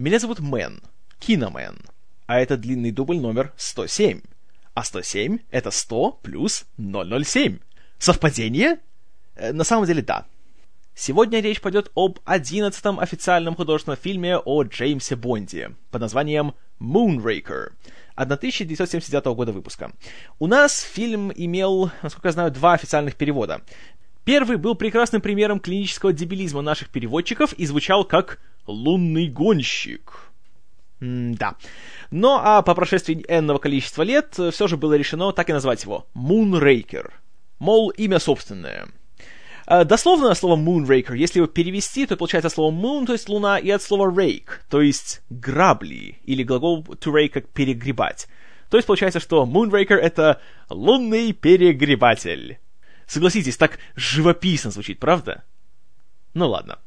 Меня зовут Мэн, Киномен, а это длинный дубль номер 107. А 107 — это 100 плюс 007. Совпадение? Э, на самом деле, да. Сегодня речь пойдет об одиннадцатом официальном художественном фильме о Джеймсе Бонде под названием Moonraker 1979 года выпуска. У нас фильм имел, насколько я знаю, два официальных перевода. Первый был прекрасным примером клинического дебилизма наших переводчиков и звучал как «лунный гонщик». М да. Но а по прошествии энного количества лет все же было решено так и назвать его Moonraker. Мол, имя собственное. А, дословно слово Moonraker, если его перевести, то получается слово moon, то есть луна, и от слова rake, то есть грабли, или глагол to rake как перегребать. То есть получается, что Moonraker — это лунный перегребатель. Согласитесь, так живописно звучит, правда? Ну ладно.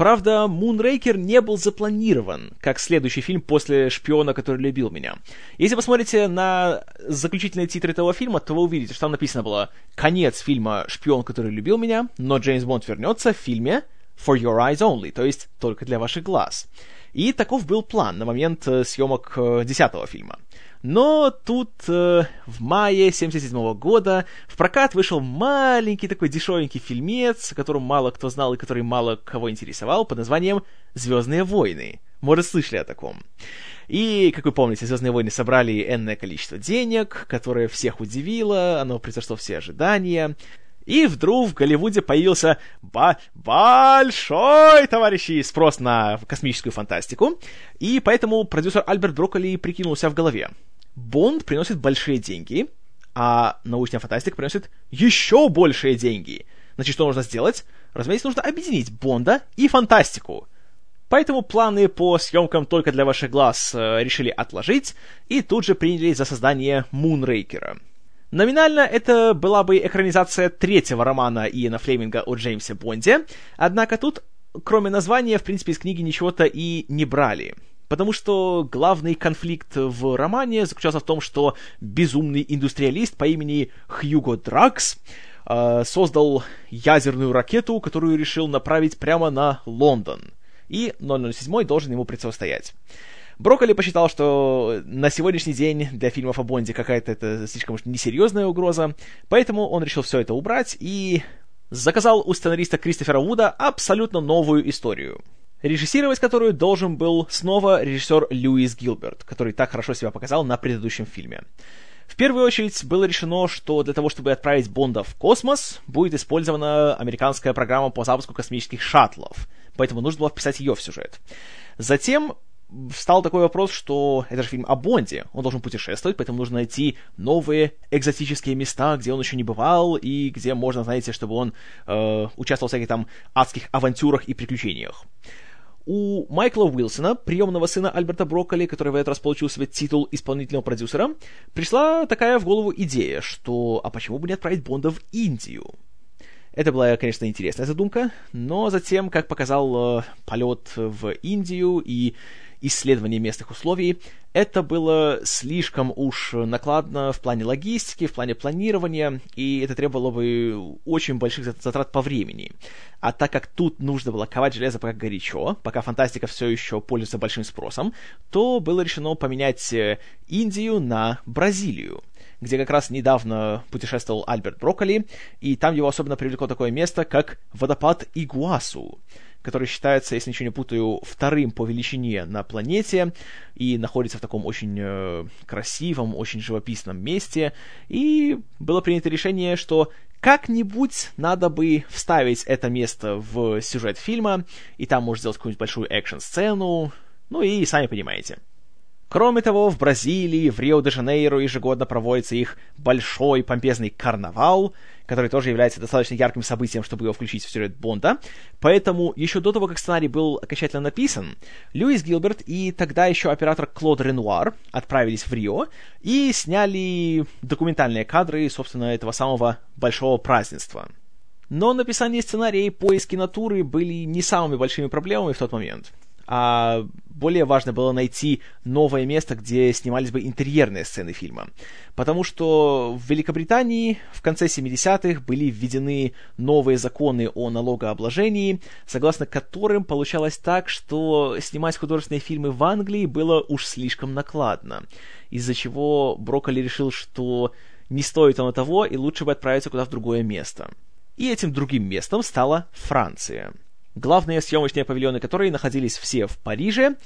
Правда, Мунрейкер не был запланирован как следующий фильм после «Шпиона, который любил меня». Если посмотрите на заключительные титры этого фильма, то вы увидите, что там написано было «Конец фильма «Шпион, который любил меня», но Джеймс Бонд вернется в фильме «For Your Eyes Only», то есть только для ваших глаз. И таков был план на момент э, съемок э, десятого фильма. Но тут э, в мае 77 года в прокат вышел маленький такой дешевенький фильмец, о котором мало кто знал и который мало кого интересовал, под названием «Звездные войны». Может, слышали о таком. И, как вы помните, «Звездные войны» собрали энное количество денег, которое всех удивило, оно превзошло все ожидания. И вдруг в Голливуде появился ба большой, товарищи, спрос на космическую фантастику, и поэтому продюсер Альберт Брокколи прикинул себя в голове. Бонд приносит большие деньги, а научная фантастика приносит еще большие деньги. Значит, что нужно сделать? Разумеется, нужно объединить Бонда и фантастику. Поэтому планы по съемкам только для ваших глаз э, решили отложить и тут же принялись за создание Мунрейкера. Номинально это была бы экранизация третьего романа Иена Флеминга о Джеймсе Бонде, однако тут, кроме названия, в принципе, из книги ничего-то и не брали. Потому что главный конфликт в романе заключался в том, что безумный индустриалист по имени Хьюго Дракс э, создал ядерную ракету, которую решил направить прямо на Лондон. И 007 должен ему противостоять. Брокколи посчитал, что на сегодняшний день для фильмов о Бонде какая-то это слишком уж несерьезная угроза, поэтому он решил все это убрать и заказал у сценариста Кристофера Вуда абсолютно новую историю режиссировать которую должен был снова режиссер Льюис Гилберт, который так хорошо себя показал на предыдущем фильме. В первую очередь было решено, что для того, чтобы отправить Бонда в космос, будет использована американская программа по запуску космических шаттлов, поэтому нужно было вписать ее в сюжет. Затем встал такой вопрос, что это же фильм о Бонде, он должен путешествовать, поэтому нужно найти новые экзотические места, где он еще не бывал, и где можно, знаете, чтобы он э, участвовал в всяких там адских авантюрах и приключениях у Майкла Уилсона, приемного сына Альберта Брокколи, который в этот раз получил себе титул исполнительного продюсера, пришла такая в голову идея, что а почему бы не отправить Бонда в Индию? Это была, конечно, интересная задумка, но затем, как показал э, полет в Индию и исследование местных условий, это было слишком уж накладно в плане логистики, в плане планирования, и это требовало бы очень больших затрат по времени. А так как тут нужно было ковать железо пока горячо, пока фантастика все еще пользуется большим спросом, то было решено поменять э, Индию на Бразилию где как раз недавно путешествовал Альберт Брокколи, и там его особенно привлекло такое место, как водопад Игуасу, который считается, если ничего не путаю, вторым по величине на планете и находится в таком очень э, красивом, очень живописном месте. И было принято решение, что как-нибудь надо бы вставить это место в сюжет фильма, и там может сделать какую-нибудь большую экшн-сцену, ну и сами понимаете. Кроме того, в Бразилии, в Рио-де-Жанейро ежегодно проводится их большой помпезный карнавал, который тоже является достаточно ярким событием, чтобы его включить в сюжет Бонда. Поэтому еще до того, как сценарий был окончательно написан, Льюис Гилберт и тогда еще оператор Клод Ренуар отправились в Рио и сняли документальные кадры, собственно, этого самого большого празднества. Но написание сценария и поиски натуры были не самыми большими проблемами в тот момент. А более важно было найти новое место, где снимались бы интерьерные сцены фильма. Потому что в Великобритании в конце 70-х были введены новые законы о налогообложении, согласно которым получалось так, что снимать художественные фильмы в Англии было уж слишком накладно, из-за чего Брокколи решил, что не стоит оно того, и лучше бы отправиться куда в другое место. И этим другим местом стала Франция – главные съемочные павильоны которые находились все в Париже,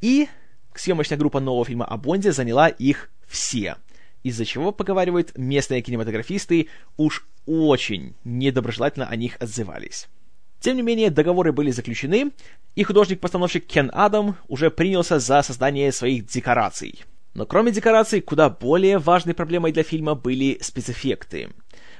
и съемочная группа нового фильма о Бонде заняла их все. Из-за чего, поговаривают, местные кинематографисты уж очень недоброжелательно о них отзывались. Тем не менее, договоры были заключены, и художник-постановщик Кен Адам уже принялся за создание своих декораций. Но кроме декораций, куда более важной проблемой для фильма были спецэффекты.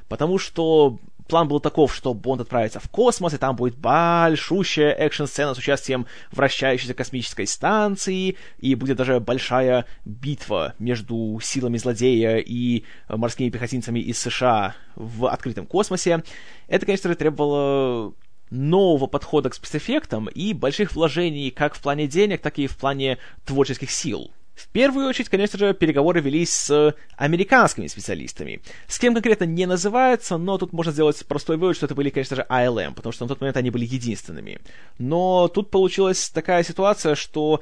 Потому что план был таков, что Бонд отправится в космос, и там будет большущая экшн-сцена с участием вращающейся космической станции, и будет даже большая битва между силами злодея и морскими пехотинцами из США в открытом космосе. Это, конечно же, требовало нового подхода к спецэффектам и больших вложений как в плане денег, так и в плане творческих сил. В первую очередь, конечно же, переговоры велись с американскими специалистами. С кем конкретно не называется, но тут можно сделать простой вывод, что это были, конечно же, ALM, потому что на тот момент они были единственными. Но тут получилась такая ситуация, что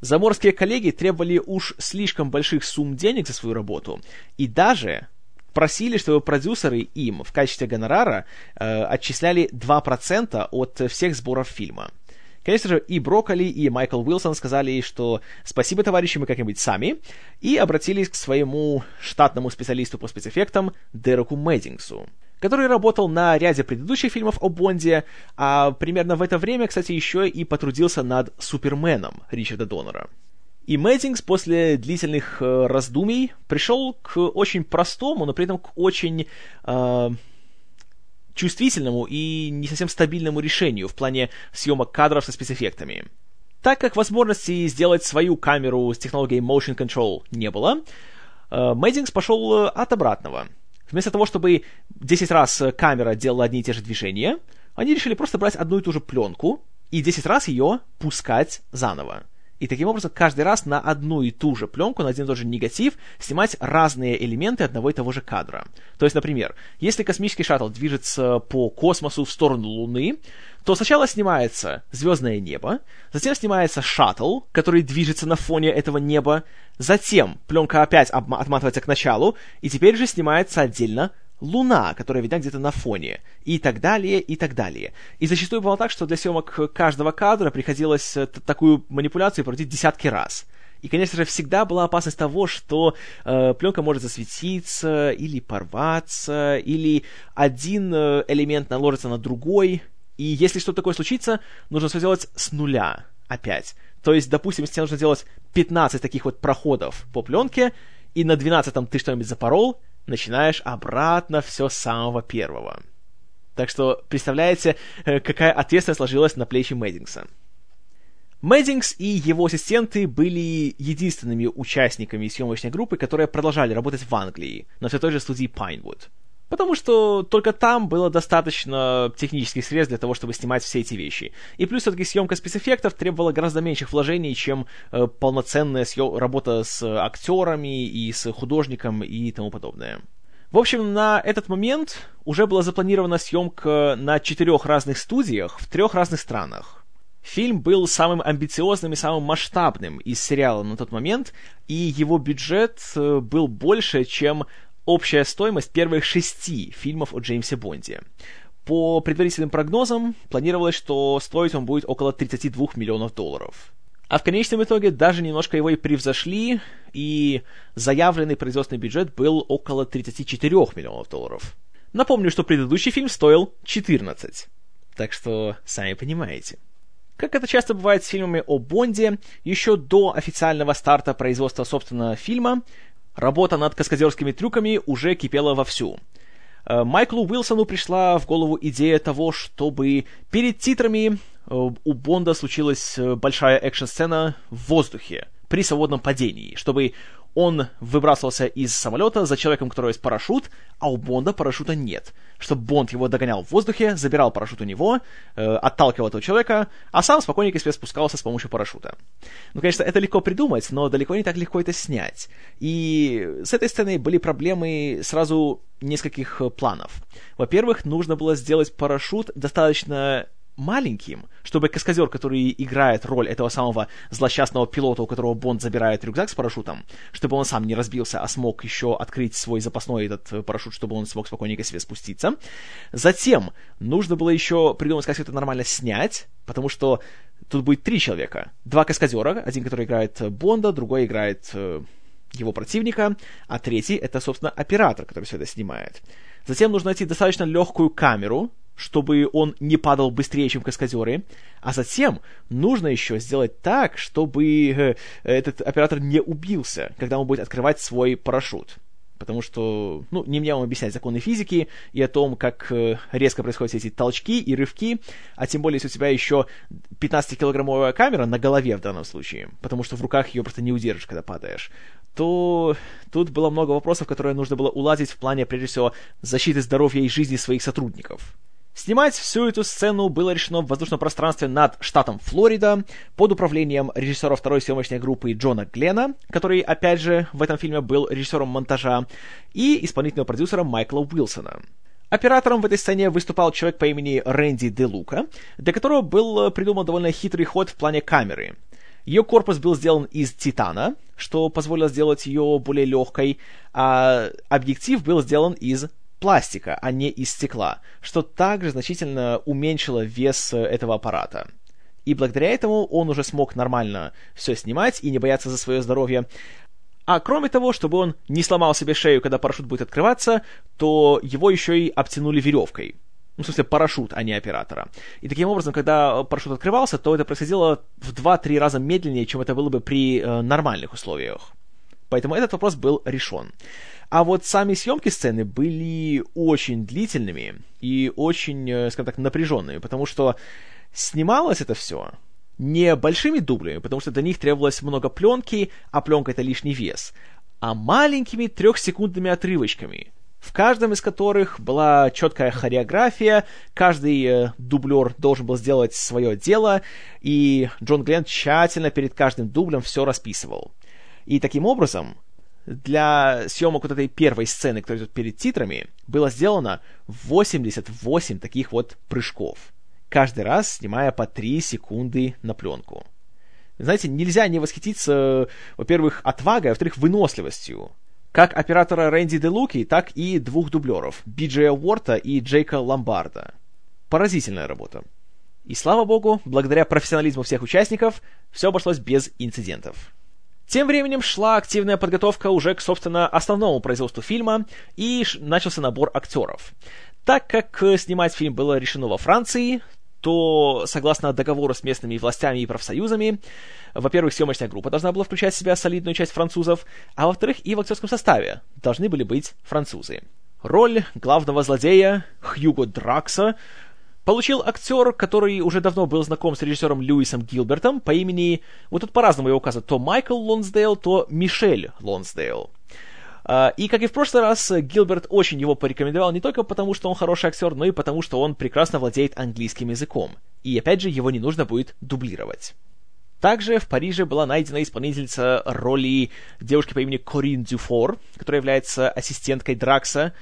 заморские коллеги требовали уж слишком больших сумм денег за свою работу, и даже просили, чтобы продюсеры им в качестве гонорара э, отчисляли 2% от всех сборов фильма. Конечно же, и Брокколи, и Майкл Уилсон сказали что спасибо, товарищи, мы как-нибудь сами, и обратились к своему штатному специалисту по спецэффектам Дереку Мэддингсу который работал на ряде предыдущих фильмов о Бонде, а примерно в это время, кстати, еще и потрудился над Суперменом Ричарда Доннера. И Мэддингс после длительных э, раздумий пришел к очень простому, но при этом к очень э, чувствительному и не совсем стабильному решению в плане съемок кадров со спецэффектами. Так как возможности сделать свою камеру с технологией Motion Control не было, э, Мэддингс пошел от обратного. Вместо того, чтобы 10 раз камера делала одни и те же движения, они решили просто брать одну и ту же пленку и 10 раз ее пускать заново. И таким образом каждый раз на одну и ту же пленку, на один и тот же негатив, снимать разные элементы одного и того же кадра. То есть, например, если космический шаттл движется по космосу в сторону Луны, то сначала снимается звездное небо, затем снимается шаттл, который движется на фоне этого неба, затем пленка опять отматывается к началу, и теперь же снимается отдельно луна, которая видна где-то на фоне, и так далее, и так далее. И зачастую бывало так, что для съемок каждого кадра приходилось э, такую манипуляцию проводить десятки раз. И, конечно же, всегда была опасность того, что э, пленка может засветиться или порваться, или один э, элемент наложится на другой. И если что-то такое случится, нужно все сделать с нуля опять. То есть, допустим, если тебе нужно сделать 15 таких вот проходов по пленке, и на 12 ты что-нибудь запорол, начинаешь обратно все с самого первого. Так что представляете, э, какая ответственность сложилась на плечи Мэддингса. Мэддингс и его ассистенты были единственными участниками съемочной группы, которые продолжали работать в Англии, на все той же студии Pinewood потому что только там было достаточно технических средств для того, чтобы снимать все эти вещи. И плюс все-таки съемка спецэффектов требовала гораздо меньших вложений, чем э, полноценная съем... работа с актерами и с художником и тому подобное. В общем, на этот момент уже была запланирована съемка на четырех разных студиях в трех разных странах. Фильм был самым амбициозным и самым масштабным из сериала на тот момент, и его бюджет э, был больше, чем общая стоимость первых шести фильмов о Джеймсе Бонде. По предварительным прогнозам, планировалось, что стоить он будет около 32 миллионов долларов. А в конечном итоге даже немножко его и превзошли, и заявленный производственный бюджет был около 34 миллионов долларов. Напомню, что предыдущий фильм стоил 14. Так что, сами понимаете. Как это часто бывает с фильмами о Бонде, еще до официального старта производства собственного фильма, Работа над каскадерскими трюками уже кипела вовсю. Э, Майклу Уилсону пришла в голову идея того, чтобы перед титрами э, у Бонда случилась э, большая экшн-сцена в воздухе при свободном падении, чтобы он выбрасывался из самолета за человеком, у которого есть парашют, а у Бонда парашюта нет. Чтобы Бонд его догонял в воздухе, забирал парашют у него, э, отталкивал этого человека, а сам спокойненько себе спускался с помощью парашюта. Ну, конечно, это легко придумать, но далеко не так легко это снять. И с этой сценой были проблемы сразу нескольких планов. Во-первых, нужно было сделать парашют достаточно маленьким, чтобы каскадер, который играет роль этого самого злосчастного пилота, у которого Бонд забирает рюкзак с парашютом, чтобы он сам не разбился, а смог еще открыть свой запасной этот э, парашют, чтобы он смог спокойненько себе спуститься. Затем нужно было еще придумать, как это нормально снять, потому что тут будет три человека. Два каскадера, один, который играет Бонда, другой играет э, его противника, а третий — это, собственно, оператор, который все это снимает. Затем нужно найти достаточно легкую камеру, чтобы он не падал быстрее, чем каскадеры. А затем нужно еще сделать так, чтобы э, этот оператор не убился, когда он будет открывать свой парашют. Потому что, ну, не мне вам объяснять законы физики и о том, как э, резко происходят эти толчки и рывки, а тем более, если у тебя еще 15-килограммовая камера на голове в данном случае, потому что в руках ее просто не удержишь, когда падаешь, то тут было много вопросов, которые нужно было уладить в плане, прежде всего, защиты здоровья и жизни своих сотрудников. Снимать всю эту сцену было решено в воздушном пространстве над штатом Флорида под управлением режиссера второй съемочной группы Джона Глена, который, опять же, в этом фильме был режиссером монтажа, и исполнительного продюсера Майкла Уилсона. Оператором в этой сцене выступал человек по имени Рэнди Де Лука, для которого был придуман довольно хитрый ход в плане камеры. Ее корпус был сделан из титана, что позволило сделать ее более легкой, а объектив был сделан из пластика, а не из стекла, что также значительно уменьшило вес этого аппарата. И благодаря этому он уже смог нормально все снимать и не бояться за свое здоровье. А кроме того, чтобы он не сломал себе шею, когда парашют будет открываться, то его еще и обтянули веревкой. Ну, в смысле, парашют, а не оператора. И таким образом, когда парашют открывался, то это происходило в 2-3 раза медленнее, чем это было бы при э, нормальных условиях. Поэтому этот вопрос был решен. А вот сами съемки сцены были очень длительными и очень, э, скажем так, напряженными, потому что снималось это все не большими дублями, потому что до них требовалось много пленки, а пленка это лишний вес, а маленькими трехсекундными отрывочками, в каждом из которых была четкая хореография, каждый э, дублер должен был сделать свое дело, и Джон Гленн тщательно перед каждым дублем все расписывал. И таким образом для съемок вот этой первой сцены, которая идет перед титрами, было сделано 88 таких вот прыжков. Каждый раз снимая по 3 секунды на пленку. Знаете, нельзя не восхититься, во-первых, отвагой, а во-вторых, выносливостью. Как оператора Рэнди Де Луки, так и двух дублеров, Биджея Уорта и Джейка Ломбарда. Поразительная работа. И слава богу, благодаря профессионализму всех участников, все обошлось без инцидентов. Тем временем шла активная подготовка уже к, собственно, основному производству фильма, и начался набор актеров. Так как э, снимать фильм было решено во Франции, то, согласно договору с местными властями и профсоюзами, во-первых, съемочная группа должна была включать в себя солидную часть французов, а во-вторых, и в актерском составе должны были быть французы. Роль главного злодея Хьюго Дракса получил актер, который уже давно был знаком с режиссером Льюисом Гилбертом по имени, вот тут по-разному его указывают, то Майкл Лонсдейл, то Мишель Лонсдейл. Uh, и, как и в прошлый раз, Гилберт очень его порекомендовал не только потому, что он хороший актер, но и потому, что он прекрасно владеет английским языком. И, опять же, его не нужно будет дублировать. Также в Париже была найдена исполнительница роли девушки по имени Корин Дюфор, которая является ассистенткой Дракса,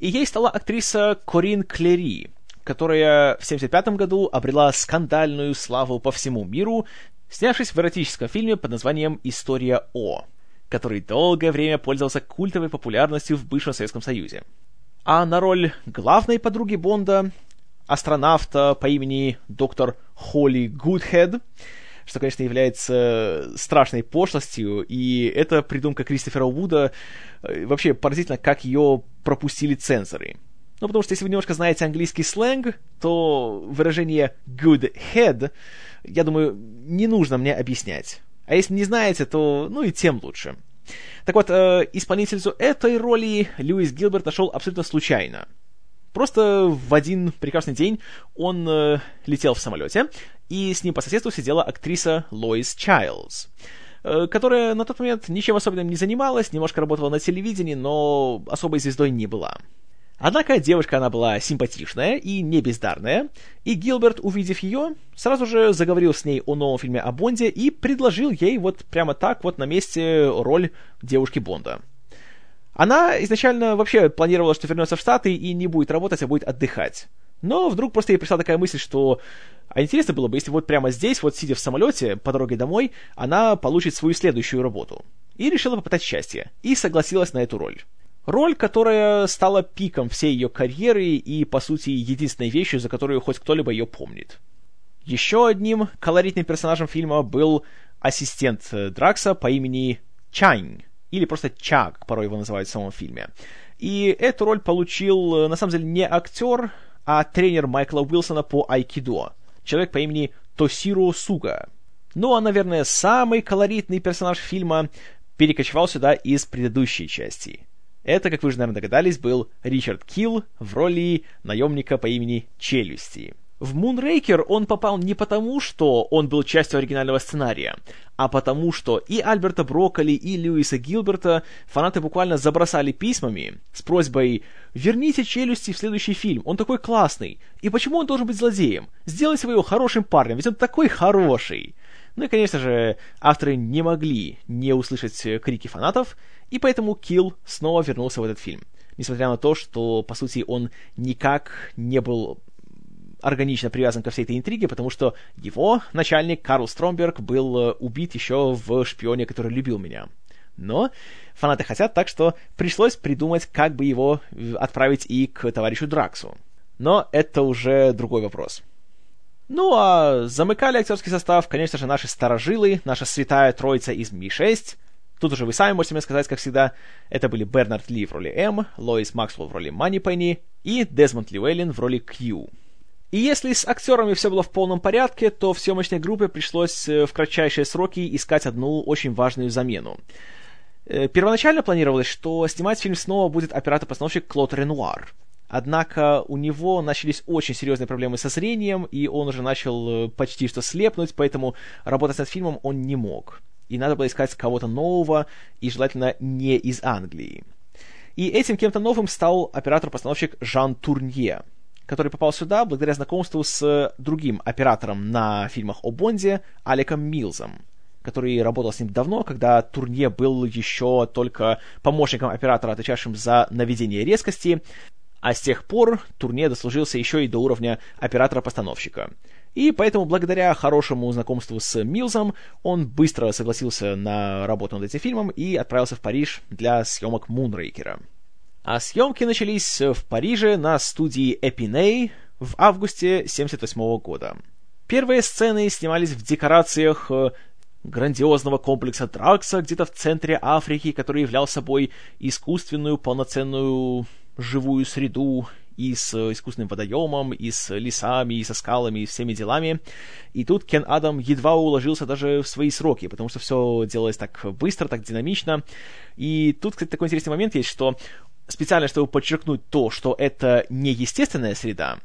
и ей стала актриса Корин Клери, которая в 1975 году обрела скандальную славу по всему миру, снявшись в эротическом фильме под названием «История О», который долгое время пользовался культовой популярностью в бывшем Советском Союзе. А на роль главной подруги Бонда, астронавта по имени доктор Холли Гудхед, что, конечно, является страшной пошлостью, и это придумка Кристофера Вуда. Э, вообще поразительно, как ее пропустили цензоры. Ну, потому что если вы немножко знаете английский сленг, то выражение good head, я думаю, не нужно мне объяснять. А если не знаете, то, ну и тем лучше. Так вот, э, исполнительницу этой роли Льюис Гилберт нашел абсолютно случайно. Просто в один прекрасный день он э, летел в самолете, и с ним по соседству сидела актриса Лоис Чайлз э, которая на тот момент ничем особенным не занималась, немножко работала на телевидении, но особой звездой не была. Однако девушка она была симпатичная и не бездарная, и Гилберт, увидев ее, сразу же заговорил с ней о новом фильме о Бонде и предложил ей вот прямо так вот на месте роль девушки Бонда. Она изначально вообще планировала, что вернется в Штаты и не будет работать, а будет отдыхать. Но вдруг просто ей пришла такая мысль, что а интересно было бы, если вот прямо здесь, вот сидя в самолете по дороге домой, она получит свою следующую работу. И решила попытать счастье. И согласилась на эту роль. Роль, которая стала пиком всей ее карьеры и, по сути, единственной вещью, за которую хоть кто-либо ее помнит. Еще одним колоритным персонажем фильма был ассистент Дракса по имени Чань, или просто Ча, как порой его называют в самом фильме. И эту роль получил, на самом деле, не актер, а тренер Майкла Уилсона по айкидо, человек по имени Тосиро Суга. Ну а, наверное, самый колоритный персонаж фильма перекочевал сюда из предыдущей части. Это, как вы уже, наверное, догадались, был Ричард Килл в роли наемника по имени Челюсти. В Мунрейкер он попал не потому, что он был частью оригинального сценария, а потому, что и Альберта Брокколи, и Льюиса Гилберта фанаты буквально забросали письмами с просьбой «Верните челюсти в следующий фильм, он такой классный, и почему он должен быть злодеем? Сделайте его хорошим парнем, ведь он такой хороший!» Ну и, конечно же, авторы не могли не услышать крики фанатов, и поэтому Килл снова вернулся в этот фильм. Несмотря на то, что, по сути, он никак не был органично привязан ко всей этой интриге, потому что его начальник Карл Стромберг был э, убит еще в «Шпионе, который любил меня». Но фанаты хотят, так что пришлось придумать, как бы его э, отправить и к товарищу Драксу. Но это уже другой вопрос. Ну а замыкали актерский состав, конечно же, наши старожилы, наша святая троица из Ми-6. Тут уже вы сами можете мне сказать, как всегда, это были Бернард Ли в роли М, Лоис Максвелл в роли Мани Пенни и Дезмонд Льюэллин в роли Кью. И если с актерами все было в полном порядке, то в съемочной группе пришлось э, в кратчайшие сроки искать одну очень важную замену. Э, первоначально планировалось, что снимать фильм снова будет оператор-постановщик Клод Ренуар. Однако у него начались очень серьезные проблемы со зрением, и он уже начал э, почти что слепнуть, поэтому работать над фильмом он не мог. И надо было искать кого-то нового, и желательно не из Англии. И этим кем-то новым стал оператор-постановщик Жан Турнье – который попал сюда благодаря знакомству с другим оператором на фильмах о Бонде, Аликом Милзом, который работал с ним давно, когда Турнье был еще только помощником оператора, отвечавшим за наведение резкости, а с тех пор Турне дослужился еще и до уровня оператора-постановщика. И поэтому, благодаря хорошему знакомству с Милзом, он быстро согласился на работу над этим фильмом и отправился в Париж для съемок Мунрейкера. А съемки начались в Париже на студии Epinay в августе 1978 года. Первые сцены снимались в декорациях э, грандиозного комплекса Дракса где-то в центре Африки, который являл собой искусственную полноценную живую среду и с искусственным водоемом, и с лесами, и со скалами, и всеми делами. И тут Кен Адам едва уложился даже в свои сроки, потому что все делалось так быстро, так динамично. И тут, кстати, такой интересный момент есть, что специально, чтобы подчеркнуть то, что это не естественная среда,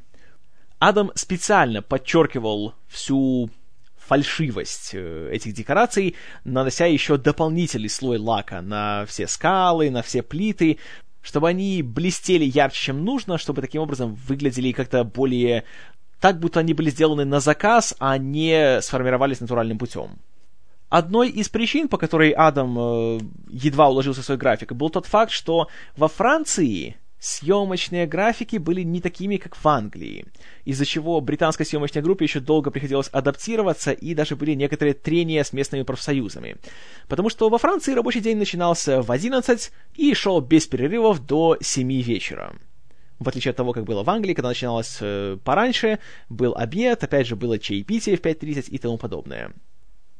Адам специально подчеркивал всю фальшивость э, этих декораций, нанося еще дополнительный слой лака на все скалы, на все плиты, чтобы они блестели ярче, чем нужно, чтобы таким образом выглядели как-то более так, будто они были сделаны на заказ, а не сформировались натуральным путем. Одной из причин, по которой Адам э, едва уложился в свой график, был тот факт, что во Франции съемочные графики были не такими, как в Англии, из-за чего британской съемочной группе еще долго приходилось адаптироваться, и даже были некоторые трения с местными профсоюзами. Потому что во Франции рабочий день начинался в 11 и шел без перерывов до 7 вечера. В отличие от того, как было в Англии, когда начиналось э, пораньше, был обед, опять же, было чаепитие в 5.30 и тому подобное.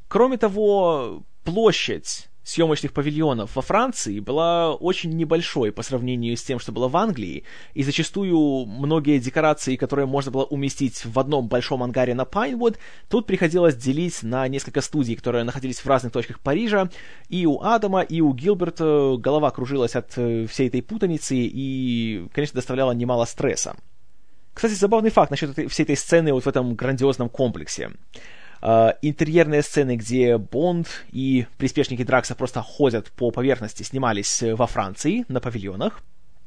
Кроме того, площадь съемочных павильонов во Франции была очень небольшой по сравнению с тем, что было в Англии, и зачастую многие декорации, которые можно было уместить в одном большом ангаре на Пайнвуд, тут приходилось делить на несколько студий, которые находились в разных точках Парижа, и у Адама, и у Гилберта голова кружилась от э, всей этой путаницы и, конечно, доставляла немало стресса. Кстати, забавный факт насчет этой, всей этой сцены вот в этом грандиозном комплексе. Э, интерьерные сцены, где Бонд и приспешники Дракса просто ходят по поверхности, снимались во Франции на павильонах.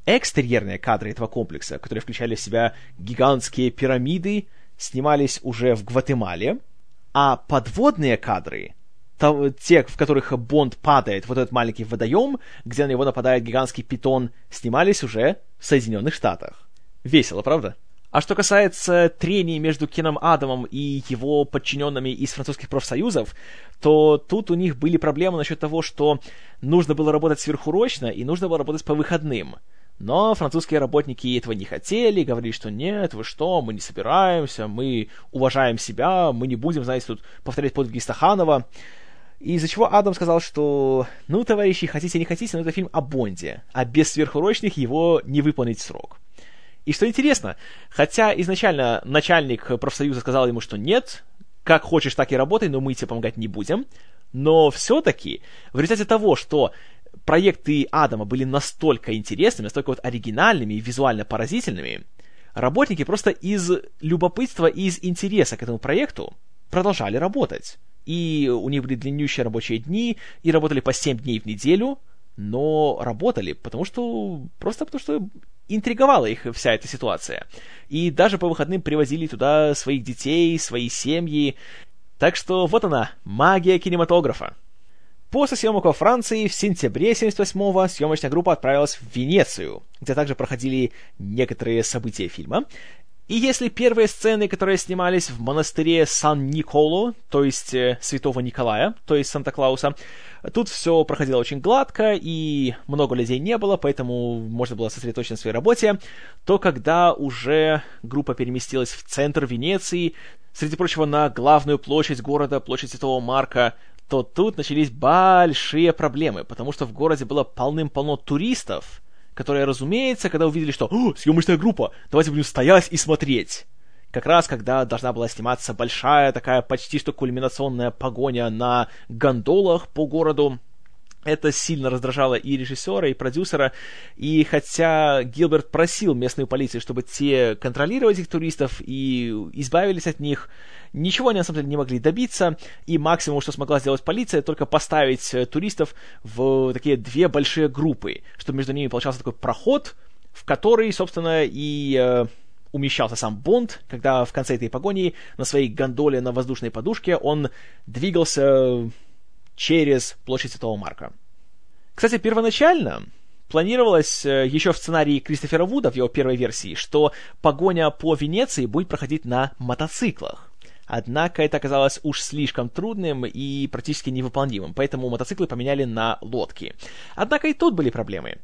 Экстерьерные кадры этого комплекса, которые включали в себя гигантские пирамиды, снимались уже в Гватемале, а подводные кадры те, в которых Бонд падает, вот этот маленький водоем, где на него нападает гигантский питон, снимались уже в Соединенных Штатах. Весело, правда? А что касается трений между Кеном Адамом и его подчиненными из французских профсоюзов, то тут у них были проблемы насчет того, что нужно было работать сверхурочно и нужно было работать по выходным. Но французские работники этого не хотели, говорили, что нет, вы что, мы не собираемся, мы уважаем себя, мы не будем, знаете, тут повторять подвиги Стаханова. Из-за чего Адам сказал, что, ну, товарищи, хотите не хотите, но это фильм о Бонде, а без сверхурочных его не выполнить срок. И что интересно, хотя изначально начальник профсоюза сказал ему, что нет, как хочешь, так и работай, но мы тебе помогать не будем, но все-таки в результате того, что проекты Адама были настолько интересными, настолько вот оригинальными и визуально поразительными, работники просто из любопытства и из интереса к этому проекту продолжали работать. И у них были длиннющие рабочие дни, и работали по 7 дней в неделю, но работали, потому что просто потому что интриговала их вся эта ситуация. И даже по выходным привозили туда своих детей, свои семьи. Так что вот она, магия кинематографа. После съемок во Франции в сентябре 78-го съемочная группа отправилась в Венецию, где также проходили некоторые события фильма. И если первые сцены, которые снимались в монастыре Сан-Николо, то есть э, Святого Николая, то есть Санта-Клауса, тут все проходило очень гладко, и много людей не было, поэтому можно было сосредоточиться на своей работе, то когда уже группа переместилась в центр Венеции, среди прочего на главную площадь города, площадь Святого Марка, то тут начались большие проблемы, потому что в городе было полным-полно туристов, которые, разумеется, когда увидели, что «О, съемочная группа, давайте будем стоять и смотреть». Как раз когда должна была сниматься большая такая почти что кульминационная погоня на гондолах по городу, это сильно раздражало и режиссера, и продюсера, и хотя Гилберт просил местную полицию, чтобы те контролировали этих туристов и избавились от них, ничего они на самом деле не могли добиться, и максимум, что смогла сделать полиция, только поставить э, туристов в такие две большие группы, чтобы между ними получался такой проход, в который, собственно, и э, умещался сам Бонд, когда в конце этой погони на своей гондоле на воздушной подушке он двигался через площадь Святого Марка. Кстати, первоначально планировалось э, еще в сценарии Кристофера Вуда в его первой версии, что погоня по Венеции будет проходить на мотоциклах. Однако это оказалось уж слишком трудным и практически невыполнимым, поэтому мотоциклы поменяли на лодки. Однако и тут были проблемы.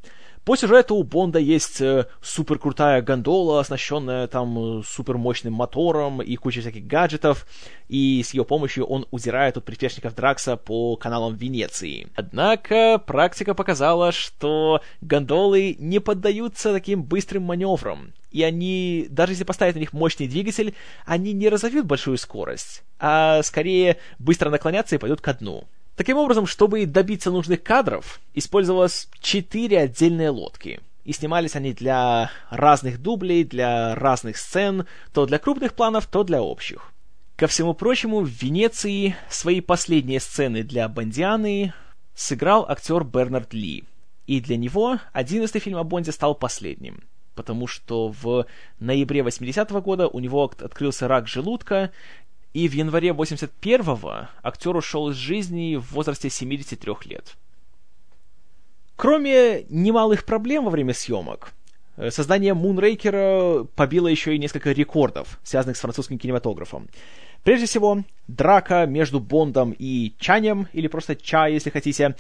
По сюжету у Бонда есть э, супер крутая гондола, оснащенная там э, супер мощным мотором и кучей всяких гаджетов, и с ее помощью он удирает от приспешников Дракса по каналам Венеции. Однако практика показала, что гондолы не поддаются таким быстрым маневрам, и они, даже если поставить на них мощный двигатель, они не разовьют большую скорость, а скорее быстро наклонятся и пойдут ко дну. Таким образом, чтобы добиться нужных кадров, использовалось четыре отдельные лодки. И снимались они для разных дублей, для разных сцен, то для крупных планов, то для общих. Ко всему прочему, в Венеции свои последние сцены для Бондианы сыграл актер Бернард Ли. И для него одиннадцатый фильм о Бонде стал последним потому что в ноябре 80-го года у него открылся рак желудка, и в январе 81-го актер ушел из жизни в возрасте 73 лет. Кроме немалых проблем во время съемок, э, создание Мунрейкера побило еще и несколько рекордов, связанных с французским кинематографом. Прежде всего, драка между Бондом и Чанем, или просто Ча, если хотите,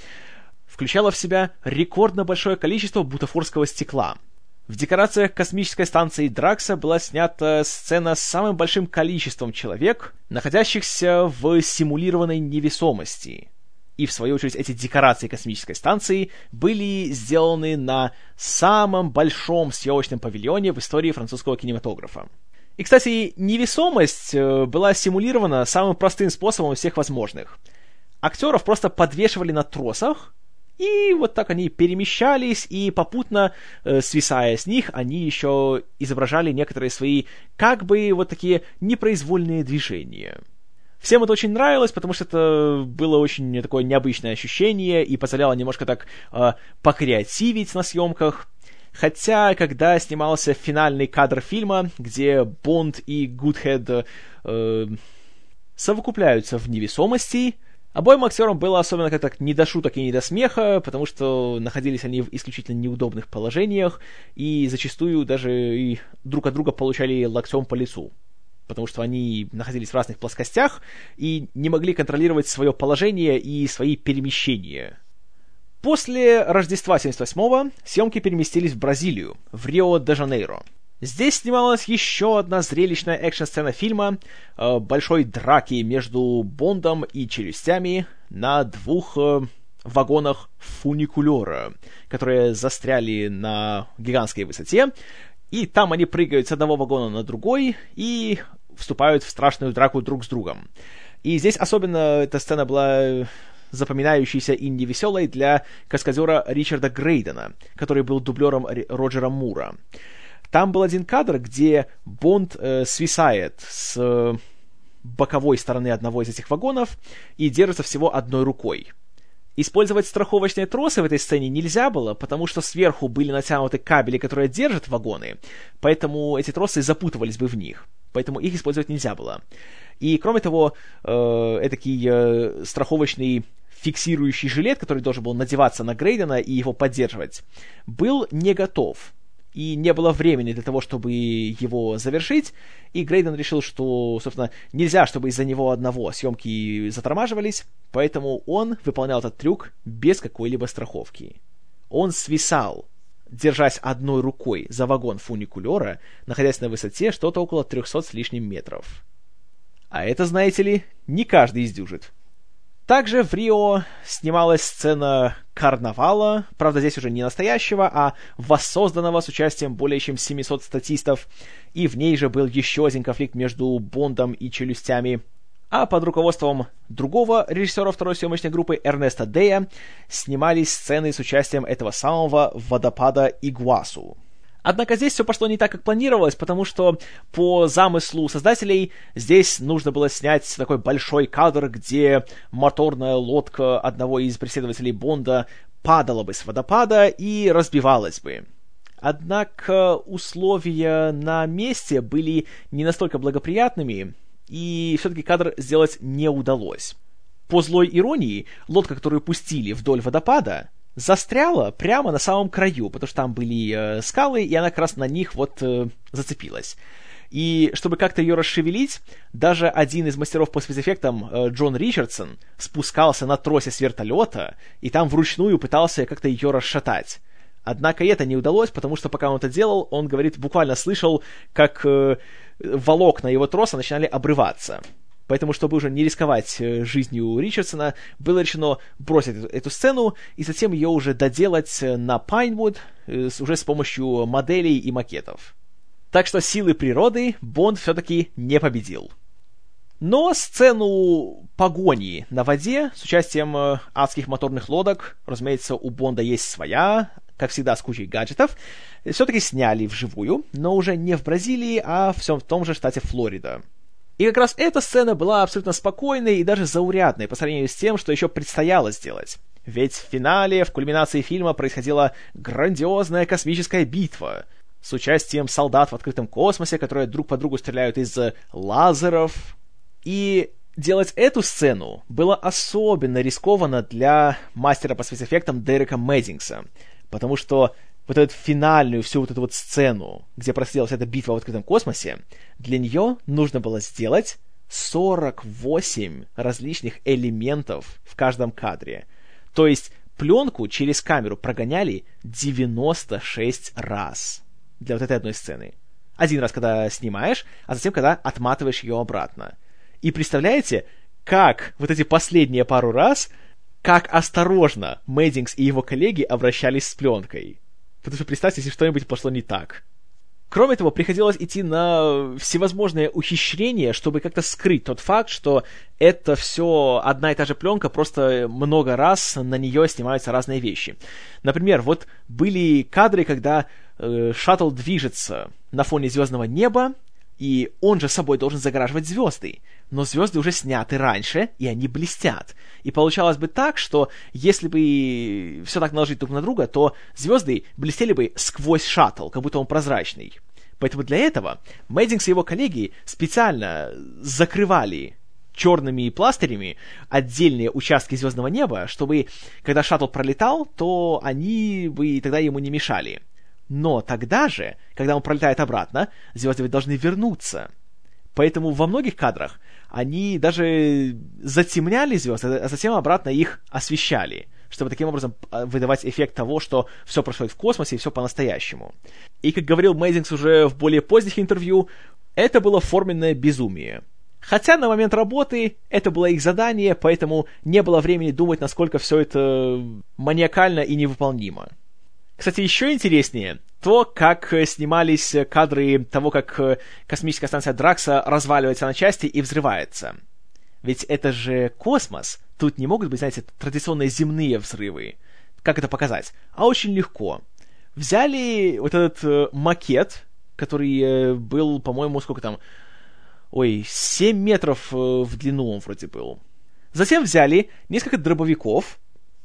включала в себя рекордно большое количество бутафорского стекла – в декорациях космической станции Дракса была снята сцена с самым большим количеством человек, находящихся в симулированной невесомости. И, в свою очередь, эти декорации космической станции были сделаны на самом большом съемочном павильоне в истории французского кинематографа. И, кстати, невесомость э, была симулирована самым простым способом из всех возможных. Актеров просто подвешивали на тросах, и вот так они перемещались, и попутно, э, свисая с них, они еще изображали некоторые свои, как бы, вот такие непроизвольные движения. Всем это очень нравилось, потому что это было очень такое необычное ощущение и позволяло немножко так э, покреативить на съемках. Хотя, когда снимался финальный кадр фильма, где Бонд и Гудхед э, совокупляются в невесомости, обоим актерам было особенно как-то не до шуток и не до смеха, потому что находились они в исключительно неудобных положениях и зачастую даже и друг от друга получали локтем по лицу потому что они находились в разных плоскостях и не могли контролировать свое положение и свои перемещения. После Рождества 78-го съемки переместились в Бразилию, в Рио-де-Жанейро. Здесь снималась еще одна зрелищная экшн-сцена фильма э, большой драки между Бондом и челюстями на двух э, вагонах фуникулера, которые застряли на гигантской высоте, и там они прыгают с одного вагона на другой, и вступают в страшную драку друг с другом. И здесь особенно эта сцена была запоминающейся и невеселой для каскадера Ричарда Грейдена, который был дублером Роджера Мура. Там был один кадр, где Бонд э, свисает с э, боковой стороны одного из этих вагонов и держится всего одной рукой. Использовать страховочные тросы в этой сцене нельзя было, потому что сверху были натянуты кабели, которые держат вагоны, поэтому эти тросы запутывались бы в них поэтому их использовать нельзя было. И кроме того, э, этакий э, страховочный фиксирующий жилет, который должен был надеваться на Грейдена и его поддерживать, был не готов. И не было времени для того, чтобы его завершить, и Грейден решил, что, собственно, нельзя, чтобы из-за него одного съемки затормаживались, поэтому он выполнял этот трюк без какой-либо страховки. Он свисал держась одной рукой за вагон фуникулера, находясь на высоте что-то около 300 с лишним метров. А это, знаете ли, не каждый издюжит. Также в Рио снималась сцена карнавала, правда здесь уже не настоящего, а воссозданного с участием более чем 700 статистов, и в ней же был еще один конфликт между Бондом и челюстями, а под руководством другого режиссера второй съемочной группы Эрнеста Дея снимались сцены с участием этого самого водопада Игуасу. Однако здесь все пошло не так, как планировалось, потому что по замыслу создателей здесь нужно было снять такой большой кадр, где моторная лодка одного из преследователей Бонда падала бы с водопада и разбивалась бы. Однако условия на месте были не настолько благоприятными, и все-таки кадр сделать не удалось. По злой иронии, лодка, которую пустили вдоль водопада, застряла прямо на самом краю, потому что там были э, скалы, и она как раз на них вот э, зацепилась. И чтобы как-то ее расшевелить, даже один из мастеров по спецэффектам, э, Джон Ричардсон, спускался на тросе с вертолета и там вручную пытался как-то ее расшатать. Однако это не удалось, потому что пока он это делал, он, говорит, буквально слышал, как э, волокна его троса начинали обрываться. Поэтому, чтобы уже не рисковать э, жизнью Ричардсона, было решено бросить эту, сцену и затем ее уже доделать э, на Пайнвуд э, уже с помощью моделей и макетов. Так что силы природы Бонд все-таки не победил. Но сцену погони на воде с участием адских моторных лодок, разумеется, у Бонда есть своя, как всегда, с кучей гаджетов, все-таки сняли вживую, но уже не в Бразилии, а всем в том же штате Флорида. И как раз эта сцена была абсолютно спокойной и даже заурядной по сравнению с тем, что еще предстояло сделать. Ведь в финале, в кульминации фильма происходила грандиозная космическая битва с участием солдат в открытом космосе, которые друг по другу стреляют из лазеров. И делать эту сцену было особенно рискованно для мастера по спецэффектам Дерека Мэддингса, потому что вот эту финальную всю вот эту вот сцену, где происходила эта битва в открытом космосе, для нее нужно было сделать 48 различных элементов в каждом кадре. То есть пленку через камеру прогоняли 96 раз для вот этой одной сцены. Один раз, когда снимаешь, а затем, когда отматываешь ее обратно. И представляете, как вот эти последние пару раз как осторожно Мэддингс и его коллеги обращались с пленкой. Потому что представьте, если что-нибудь пошло не так. Кроме того, приходилось идти на всевозможные ухищрения, чтобы как-то скрыть тот факт, что это все одна и та же пленка, просто много раз на нее снимаются разные вещи. Например, вот были кадры, когда э, шаттл движется на фоне звездного неба, И он же собой должен загораживать звезды. Но звезды уже сняты раньше, и они блестят. И получалось бы так, что если бы все так наложить друг на друга, то звезды блестели бы сквозь шаттл, как будто он прозрачный. Поэтому для этого Мэддингс и его коллеги специально закрывали черными пластырями отдельные участки звездного неба, чтобы, когда шаттл пролетал, то они бы тогда ему не мешали. Но тогда же, когда он пролетает обратно, звезды ведь должны вернуться. Поэтому во многих кадрах они даже затемняли звезды, а затем обратно их освещали – чтобы таким образом а, выдавать эффект того, что все происходит в космосе и все по-настоящему. И, как говорил Мейзингс уже в более поздних интервью, это было форменное безумие. Хотя на момент работы это было их задание, поэтому не было времени думать, насколько все это маниакально и невыполнимо. Кстати, еще интереснее то, как снимались кадры того, как космическая станция Дракса разваливается на части и взрывается. Ведь это же космос, Тут не могут быть, знаете, традиционные земные взрывы. Как это показать? А очень легко. Взяли вот этот э, макет, который э, был, по-моему, сколько там... Ой, 7 метров э, в длину он вроде был. Затем взяли несколько дробовиков,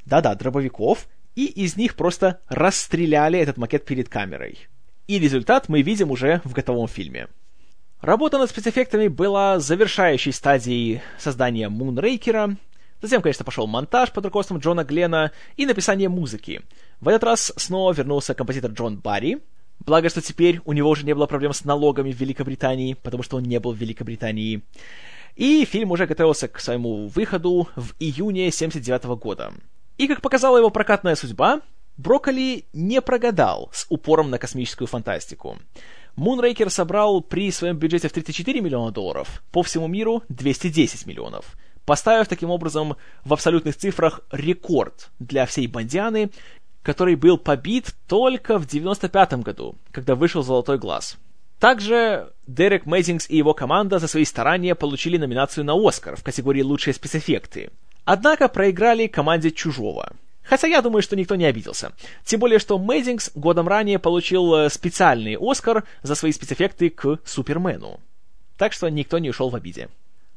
да-да, дробовиков, и из них просто расстреляли этот макет перед камерой. И результат мы видим уже в готовом фильме. Работа над спецэффектами была завершающей стадией создания Мунрейкера, Затем, конечно, пошел монтаж под руководством Джона Глена и написание музыки. В этот раз снова вернулся композитор Джон Барри. Благо, что теперь у него уже не было проблем с налогами в Великобритании, потому что он не был в Великобритании. И фильм уже готовился к своему выходу в июне 79 года. И, как показала его прокатная судьба, Брокколи не прогадал с упором на космическую фантастику. Мунрейкер собрал при своем бюджете в 34 миллиона долларов по всему миру 210 миллионов поставив таким образом в абсолютных цифрах рекорд для всей Бандианы, который был побит только в 95 году, когда вышел «Золотой глаз». Также Дерек Мэйзингс и его команда за свои старания получили номинацию на «Оскар» в категории «Лучшие спецэффекты». Однако проиграли команде «Чужого». Хотя я думаю, что никто не обиделся. Тем более, что Мэйзингс годом ранее получил э, специальный «Оскар» за свои спецэффекты к «Супермену». Так что никто не ушел в обиде.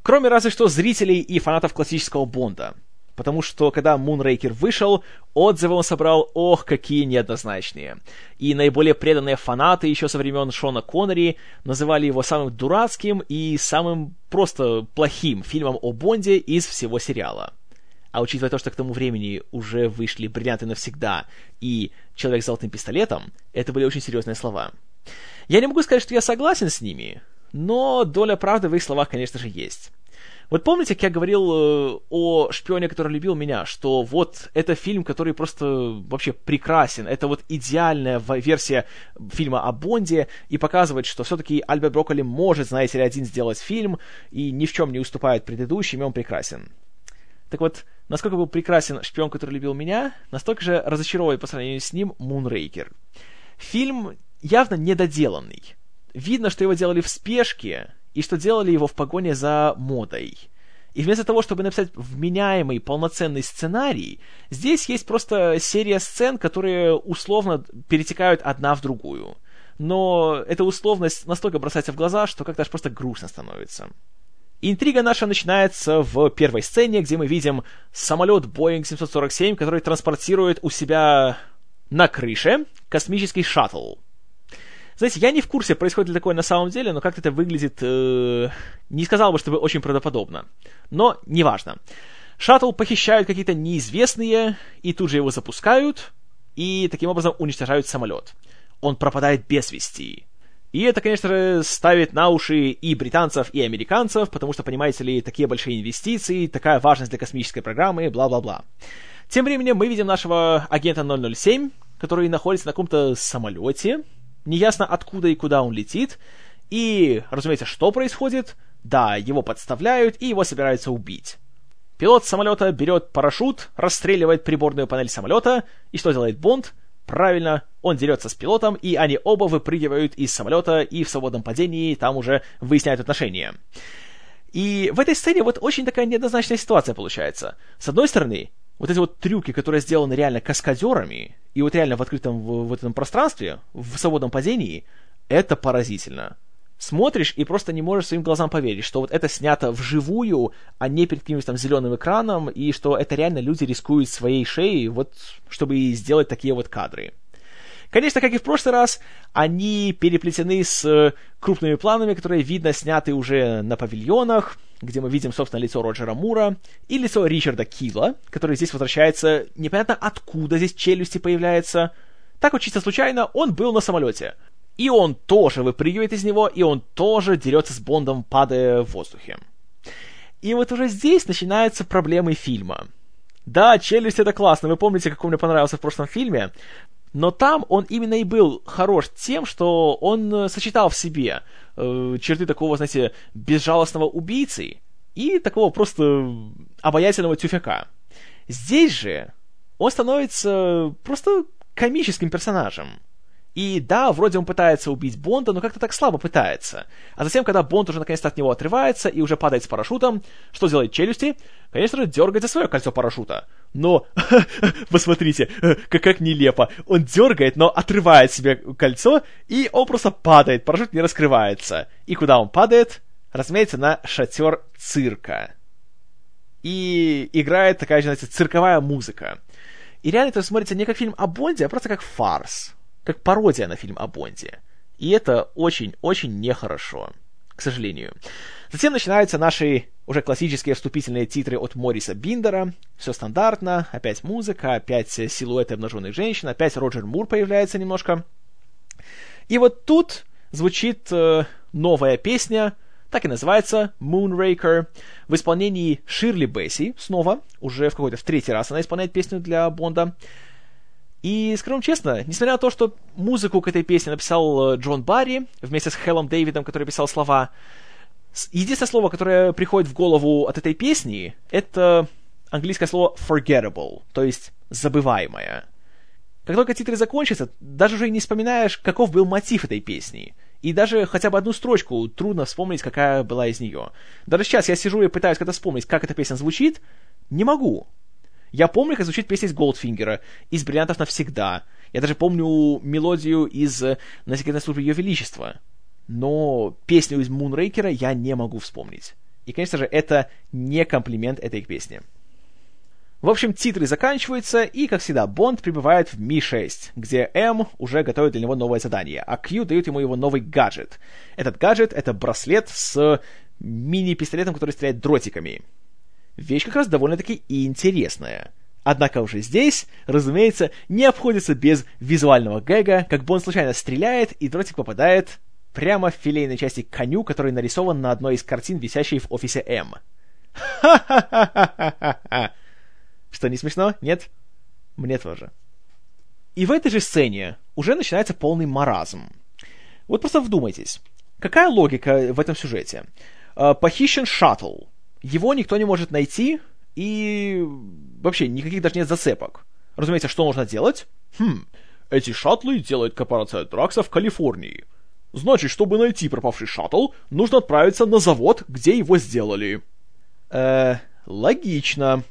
Кроме разве что зрителей и фанатов классического Бонда. Потому что, когда Мунрейкер вышел, отзывы он собрал, ох, какие неоднозначные. И наиболее преданные фанаты еще со времен Шона Коннери называли его самым дурацким и самым просто плохим фильмом о Бонде из всего сериала. А учитывая то, что к тому времени уже вышли «Бриллианты навсегда» и «Человек с золотым пистолетом», это были очень серьезные слова. Я не могу сказать, что я согласен с ними, но доля правды в их словах, конечно же, есть. Вот помните, как я говорил э, о шпионе, который любил меня, что вот это фильм, который просто вообще прекрасен, это вот идеальная версия фильма о Бонде, и показывает, что все-таки Альберт Брокколи может, знаете ли, один сделать фильм, и ни в чем не уступает предыдущим, и он прекрасен. Так вот, насколько был прекрасен шпион, который любил меня, настолько же разочаровывает по сравнению с ним Мунрейкер. Фильм явно недоделанный. Видно, что его делали в спешке, и что делали его в погоне за модой. И вместо того, чтобы написать вменяемый, полноценный сценарий, здесь есть просто серия сцен, которые условно перетекают одна в другую. Но эта условность настолько бросается в глаза, что как-то аж просто грустно становится. Интрига наша начинается в первой сцене, где мы видим самолет Boeing 747, который транспортирует у себя на крыше космический шаттл. Знаете, я не в курсе, происходит ли такое на самом деле, но как-то это выглядит... Э, не сказал бы, чтобы очень правдоподобно. Но неважно. Шаттл похищают какие-то неизвестные, и тут же его запускают, и таким образом уничтожают самолет. Он пропадает без вести. И это, конечно же, ставит на уши и британцев, и американцев, потому что, понимаете ли, такие большие инвестиции, такая важность для космической программы, бла-бла-бла. Тем временем мы видим нашего агента 007, который находится на каком-то самолете, неясно откуда и куда он летит, и, разумеется, что происходит? Да, его подставляют, и его собираются убить. Пилот самолета берет парашют, расстреливает приборную панель самолета, и что делает Бонд? Правильно, он дерется с пилотом, и они оба выпрыгивают из самолета, и в свободном падении там уже выясняют отношения. И в этой сцене вот очень такая неоднозначная ситуация получается. С одной стороны, вот эти вот трюки, которые сделаны реально каскадерами, и вот реально в открытом в, в этом пространстве, в свободном падении, это поразительно. смотришь и просто не можешь своим глазам поверить, что вот это снято вживую, а не перед каким-нибудь там зеленым экраном, и что это реально люди рискуют своей шеей, вот, чтобы сделать такие вот кадры. Конечно, как и в прошлый раз, они переплетены с крупными планами, которые, видно, сняты уже на павильонах, где мы видим, собственно, лицо Роджера Мура и лицо Ричарда Кила, который здесь возвращается, непонятно откуда здесь челюсти появляются. Так вот, чисто случайно, он был на самолете. И он тоже выпрыгивает из него, и он тоже дерется с Бондом, падая в воздухе. И вот уже здесь начинаются проблемы фильма. Да, челюсть это классно, вы помните, как он мне понравился в прошлом фильме, но там он именно и был хорош тем, что он э, сочетал в себе э, черты такого, знаете, безжалостного убийцы и такого просто обаятельного тюфяка. Здесь же он становится просто комическим персонажем. И да, вроде он пытается убить Бонда, но как-то так слабо пытается. А затем, когда Бонд уже наконец-то от него отрывается и уже падает с парашютом, что делает челюсти? Конечно же, дергает за свое кольцо парашюта. Но, посмотрите, э, как, как нелепо. Он дергает, но отрывает себе кольцо, и он просто падает, парашют не раскрывается. И куда он падает? Разумеется, на шатер цирка. И играет такая, знаете, цирковая музыка. И реально это смотрится не как фильм о Бонде, а просто как фарс как пародия на фильм о Бонде. И это очень-очень нехорошо, к сожалению. Затем начинаются наши уже классические вступительные титры от Мориса Биндера. Все стандартно, опять музыка, опять силуэты обнаженных женщин, опять Роджер Мур появляется немножко. И вот тут звучит э, новая песня, так и называется, Moonraker, в исполнении Ширли Бесси, снова, уже в какой-то в третий раз она исполняет песню для Бонда. И, скажем честно, несмотря на то, что музыку к этой песне написал э, Джон Барри вместе с Хеллом Дэвидом, который писал слова, единственное слово, которое приходит в голову от этой песни, это английское слово forgettable, то есть забываемое. Как только титры закончатся, даже уже не вспоминаешь, каков был мотив этой песни. И даже хотя бы одну строчку трудно вспомнить, какая была из нее. Даже сейчас я сижу и пытаюсь когда вспомнить, как эта песня звучит, не могу. Я помню, как звучит песня из Голдфингера, из «Бриллиантов навсегда». Я даже помню мелодию из «На секретной службе Ее Величества». Но песню из Мунрейкера я не могу вспомнить. И, конечно же, это не комплимент этой песни. В общем, титры заканчиваются, и, как всегда, Бонд прибывает в Ми-6, где М уже готовит для него новое задание, а Q дает ему его новый гаджет. Этот гаджет — это браслет с мини-пистолетом, который стреляет дротиками вещь как раз довольно-таки интересная. Однако уже здесь, разумеется, не обходится без визуального гэга, как Бонд случайно стреляет, и дротик попадает прямо в филейной части коню, который нарисован на одной из картин, висящей в офисе М. Ха-ха-ха-ха-ха! Что, не смешно? Нет? Мне тоже. И в этой же сцене уже начинается полный маразм. Вот просто вдумайтесь. Какая логика в этом сюжете? Uh, похищен шаттл его никто не может найти, и вообще никаких даже нет зацепок. Разумеется, что нужно делать? Хм, эти шаттлы делает корпорация Дракса в Калифорнии. Значит, чтобы найти пропавший шаттл, нужно отправиться на завод, где его сделали. Э, логично.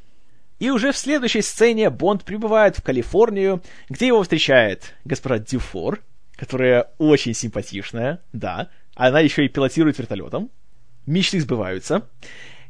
И уже в следующей сцене Бонд прибывает в Калифорнию, где его встречает госпожа Дюфор, которая очень симпатичная, да. Она еще и пилотирует вертолетом. Мечты сбываются.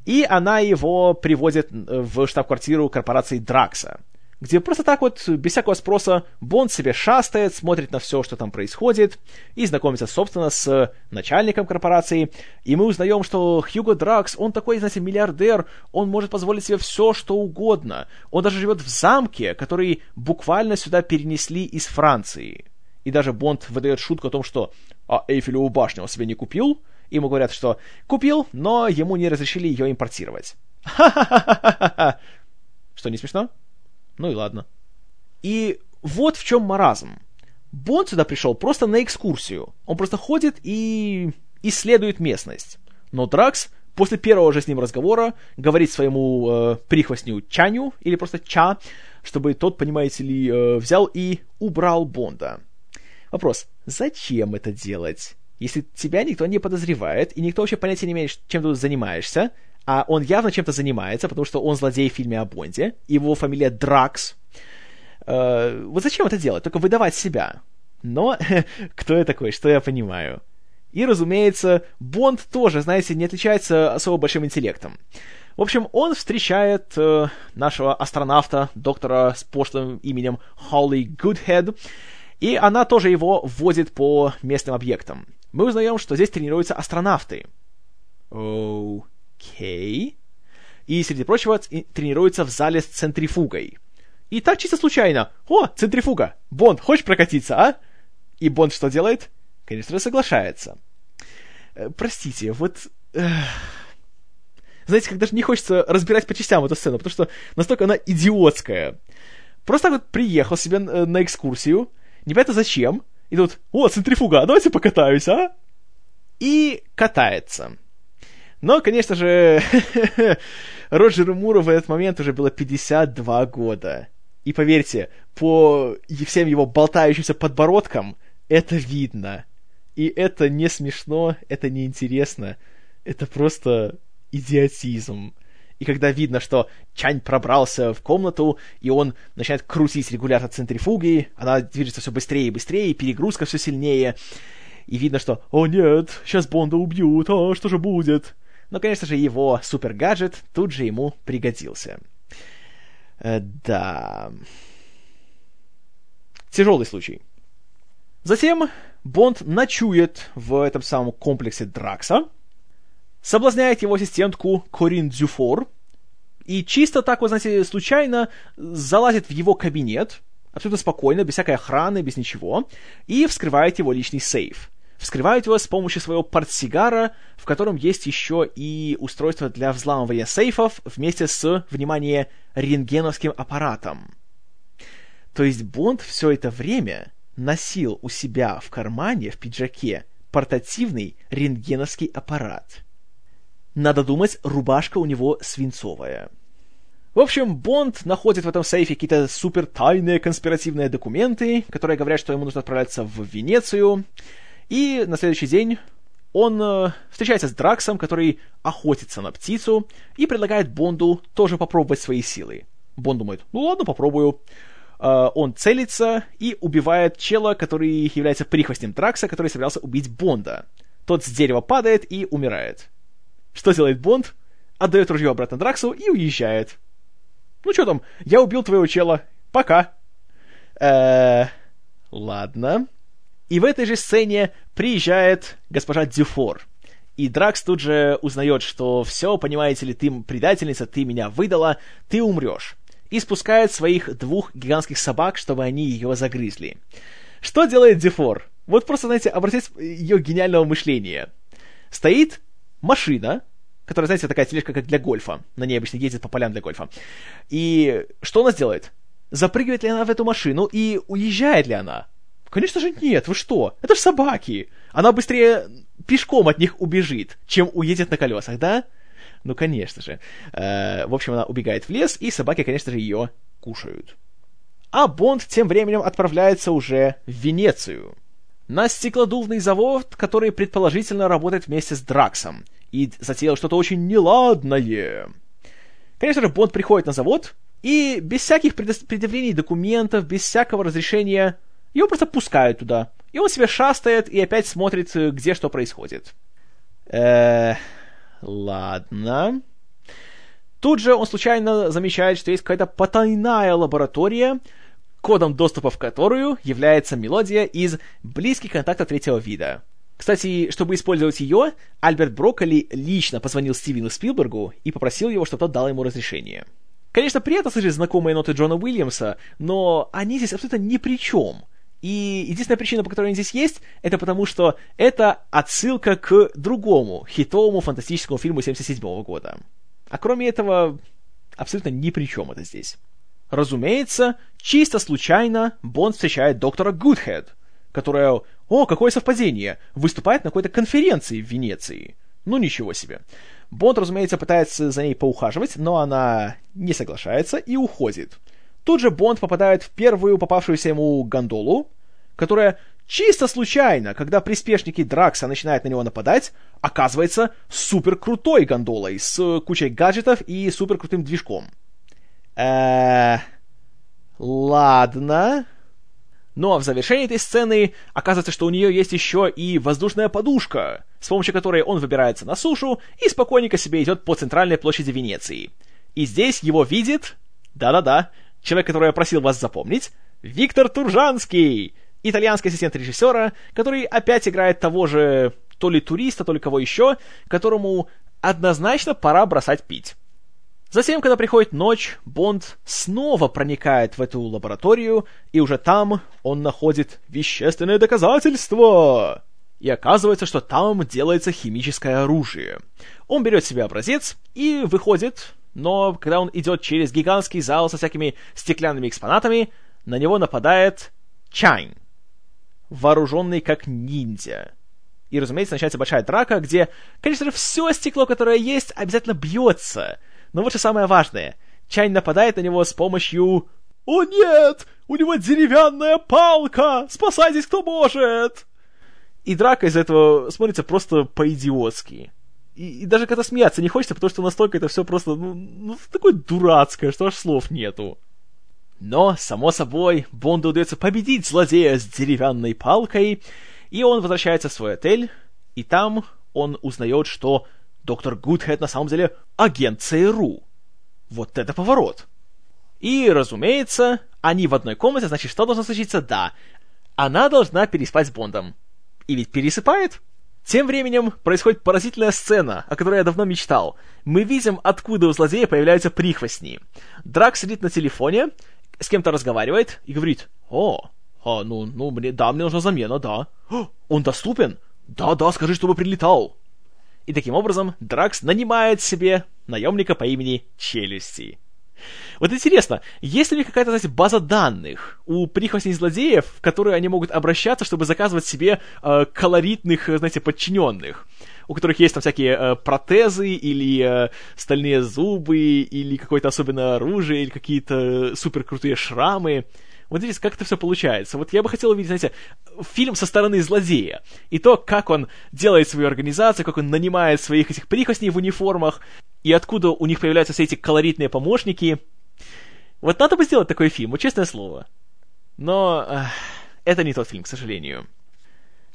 И она его приводит э, в штаб-квартиру корпорации Дракса, где просто так вот, без всякого спроса, Бонд себе шастает, смотрит на все, что там происходит, и знакомится, собственно, с начальником корпорации. И мы узнаем, что Хьюго Дракс, он такой, знаете, миллиардер, он может позволить себе все, что угодно. Он даже живет в замке, который буквально сюда перенесли из Франции. И даже Бонд выдает шутку о том, что «А Эйфелеву башню он себе не купил?» Ему говорят, что купил, но ему не разрешили ее импортировать. Ха-ха-ха-ха-ха! Что, не смешно? Ну и ладно. И вот в чем маразм. Бонд сюда пришел просто на экскурсию. Он просто ходит и исследует местность. Но Дракс после первого же с ним разговора говорит своему э, прихвостню Чаню, или просто Ча, чтобы тот, понимаете ли, э, взял и убрал Бонда. Вопрос, зачем это делать? Если тебя никто не подозревает, и никто вообще понятия не имеет, чем ты занимаешься, а он явно чем-то занимается, потому что он злодей в фильме о Бонде, его фамилия Дракс. Э, вот зачем это делать? Только выдавать себя. Но кто я такой, что я понимаю? И, разумеется, Бонд тоже, знаете, не отличается особо большим интеллектом. В общем, он встречает э, нашего астронавта, доктора с пошлым именем Холли Гудхед, и она тоже его вводит по местным объектам. Мы узнаем, что здесь тренируются астронавты. Окей. Okay. И, среди прочего, тренируются в зале с центрифугой. И так чисто случайно. О, центрифуга! Бонд, хочешь прокатиться, а? И Бонд что делает? Конечно же, соглашается. Э, простите, вот... Эх... Знаете, как даже не хочется разбирать по частям эту сцену, потому что настолько она идиотская. Просто так вот приехал себе э, на экскурсию, непонятно зачем, и тут, о, центрифуга, давайте покатаюсь, а? И катается. Но, конечно же, Роджеру Муру в этот момент уже было 52 года. И поверьте, по всем его болтающимся подбородкам это видно. И это не смешно, это не интересно. Это просто идиотизм. И когда видно, что Чань пробрался в комнату, и он начинает крутить регулятор центрифуги, она движется все быстрее и быстрее, перегрузка все сильнее, и видно, что «О нет, сейчас Бонда убьют, а что же будет?» Но, конечно же, его супер-гаджет тут же ему пригодился. Э, да. Тяжелый случай. Затем Бонд ночует в этом самом комплексе Дракса, соблазняет его ассистентку Корин Дзюфор, и чисто так, вот, знаете, случайно залазит в его кабинет, абсолютно спокойно, без всякой охраны, без ничего, и вскрывает его личный сейф. Вскрывает его с помощью своего портсигара, в котором есть еще и устройство для взламывания сейфов вместе с, внимание, рентгеновским аппаратом. То есть Бонд все это время носил у себя в кармане, в пиджаке, портативный рентгеновский аппарат. Надо думать, рубашка у него свинцовая. В общем, Бонд находит в этом сейфе какие-то супер тайные конспиративные документы, которые говорят, что ему нужно отправляться в Венецию. И на следующий день он э, встречается с Драксом, который охотится на птицу, и предлагает Бонду тоже попробовать свои силы. Бонд думает, ну ладно, попробую. Э, он целится и убивает чела, который является прихвостнем Дракса, который собирался убить Бонда. Тот с дерева падает и умирает. Что делает Бонд? Отдает ружье обратно Драксу и уезжает. Ну что там, я убил твоего чела. Пока. Э, ладно. И в этой же сцене приезжает госпожа Дюфор. И Дракс тут же узнает, что все, понимаете ли, ты предательница, ты меня выдала, ты умрешь. И спускает своих двух гигантских собак, чтобы они ее загрызли. Что делает Дюфор? Вот просто, знаете, обратите ее гениального мышления. Стоит машина, которая, знаете, такая тележка, как для гольфа. На ней обычно ездит по полям для гольфа. И что она сделает? Запрыгивает ли она в эту машину и уезжает ли она? Конечно же нет, вы что? Это же собаки. Она быстрее пешком от них убежит, чем уедет на колесах, да? Ну, конечно же. Э, в общем, она убегает в лес, и собаки, конечно же, ее кушают. А Бонд тем временем отправляется уже в Венецию. На стеклодувный завод, который предположительно работает вместе с Драксом, и затеял что-то очень неладное. Конечно же, Бонд приходит на завод, и без всяких предъявлений документов, без всякого разрешения его просто пускают туда. И он себе шастает и опять смотрит, где что происходит. Э, ладно. Тут же он случайно замечает, что есть какая-то потайная лаборатория, кодом доступа в которую является мелодия из «Близкий контакта третьего вида». Кстати, чтобы использовать ее, Альберт Брокколи лично позвонил Стивену Спилбергу и попросил его, чтобы тот дал ему разрешение. Конечно, приятно слышать знакомые ноты Джона Уильямса, но они здесь абсолютно ни при чем — и единственная причина, по которой они здесь есть, это потому, что это отсылка к другому хитовому фантастическому фильму 77 года. А кроме этого, абсолютно ни при чем это здесь. Разумеется, чисто случайно Бонд встречает доктора Гудхед, которая, о, какое совпадение, выступает на какой-то конференции в Венеции. Ну, ничего себе. Бонд, разумеется, пытается за ней поухаживать, но она не соглашается и уходит. Тут же Бонд попадает в первую попавшуюся ему гондолу, которая чисто случайно, когда приспешники Дракса начинают на него нападать, оказывается супер крутой гондолой с кучей гаджетов и супер крутым движком. Э, ладно. А в завершении этой сцены оказывается, что у нее есть еще и воздушная подушка, с помощью которой он выбирается на сушу и спокойненько себе идет по центральной площади Венеции. И здесь его видит, да-да-да, человек, который я просил вас запомнить, Виктор Туржанский, итальянский ассистент режиссера, который опять играет того же то ли туриста, то ли кого еще, которому однозначно пора бросать пить. Затем, когда приходит ночь, Бонд снова проникает в эту лабораторию, и уже там он находит вещественное доказательство. И оказывается, что там делается химическое оружие. Он берет себе образец и выходит, но когда он идет через гигантский зал со всякими стеклянными экспонатами, на него нападает Чайн, вооруженный как ниндзя. И, разумеется, начинается большая драка, где, конечно же, все стекло, которое есть, обязательно бьется — но вот что самое важное. Чайн нападает на него с помощью... «О нет! У него деревянная палка! Спасайтесь, кто может!» И драка из этого смотрится просто по-идиотски. И, и даже когда смеяться не хочется, потому что настолько это все просто, ну, ну, такое дурацкое, что аж слов нету. Но, само собой, Бонду удается победить злодея с деревянной палкой, и он возвращается в свой отель, и там он узнает, что доктор Гудхед на самом деле агент ЦРУ. Вот это поворот. И, разумеется, они в одной комнате, значит, что должно случиться? Да, она должна переспать с Бондом. И ведь пересыпает. Тем временем происходит поразительная сцена, о которой я давно мечтал. Мы видим, откуда у злодея появляются прихвостни. Драк сидит на телефоне, с кем-то разговаривает и говорит, «О, а, ну, ну, мне, да, мне нужна замена, да. Он доступен? Да, да, скажи, чтобы прилетал. И таким образом Дракс нанимает себе наемника по имени Челюсти. Вот интересно, есть ли у них какая-то, знаете, база данных у прихвостней злодеев, в которые они могут обращаться, чтобы заказывать себе э, колоритных, знаете, подчиненных? у которых есть там всякие э, протезы или э, стальные зубы или какое-то особенное оружие или какие-то супер крутые шрамы. Вот видите, как это все получается. Вот я бы хотел увидеть, знаете, фильм со стороны злодея. И то, как он делает свою организацию, как он нанимает своих этих прихвостней в униформах, и откуда у них появляются все эти колоритные помощники. Вот надо бы сделать такой фильм, вот честное слово. Но эх, это не тот фильм, к сожалению.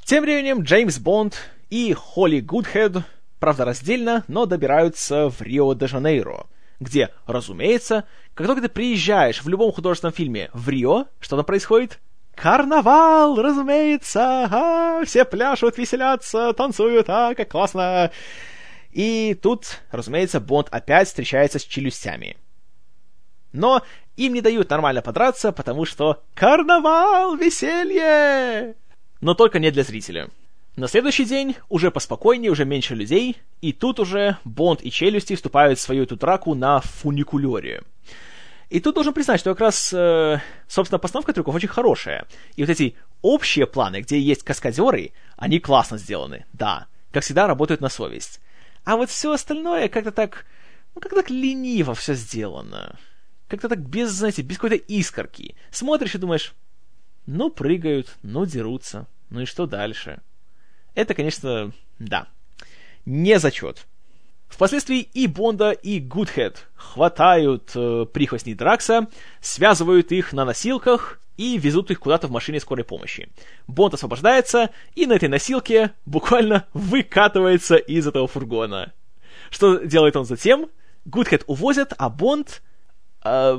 Тем временем Джеймс Бонд и Холли Гудхед, правда раздельно, но добираются в Рио-де-Жанейро — где, разумеется, как только ты приезжаешь в любом художественном фильме в Рио, что там происходит? Карнавал, разумеется! А, все пляшут, веселятся, танцуют, а, как классно! И тут, разумеется, Бонд опять встречается с челюстями. Но им не дают нормально подраться, потому что карнавал, веселье! Но только не для зрителя. На следующий день уже поспокойнее, уже меньше людей, и тут уже Бонд и Челюсти вступают в свою эту драку на фуникулере. И тут должен признать, что как раз, э, собственно, постановка трюков очень хорошая. И вот эти общие планы, где есть каскадеры, они классно сделаны, да. Как всегда, работают на совесть. А вот все остальное как-то так, ну, как-то так лениво все сделано. Как-то так без, знаете, без какой-то искорки. Смотришь и думаешь, ну, прыгают, ну, дерутся, ну и что дальше? Это, конечно, да, не зачет. Впоследствии и Бонда, и Гудхед хватают э, прихвостней Дракса, связывают их на носилках и везут их куда-то в машине скорой помощи. Бонд освобождается и на этой носилке буквально выкатывается из этого фургона. Что делает он затем? Гудхед увозят, а Бонд э,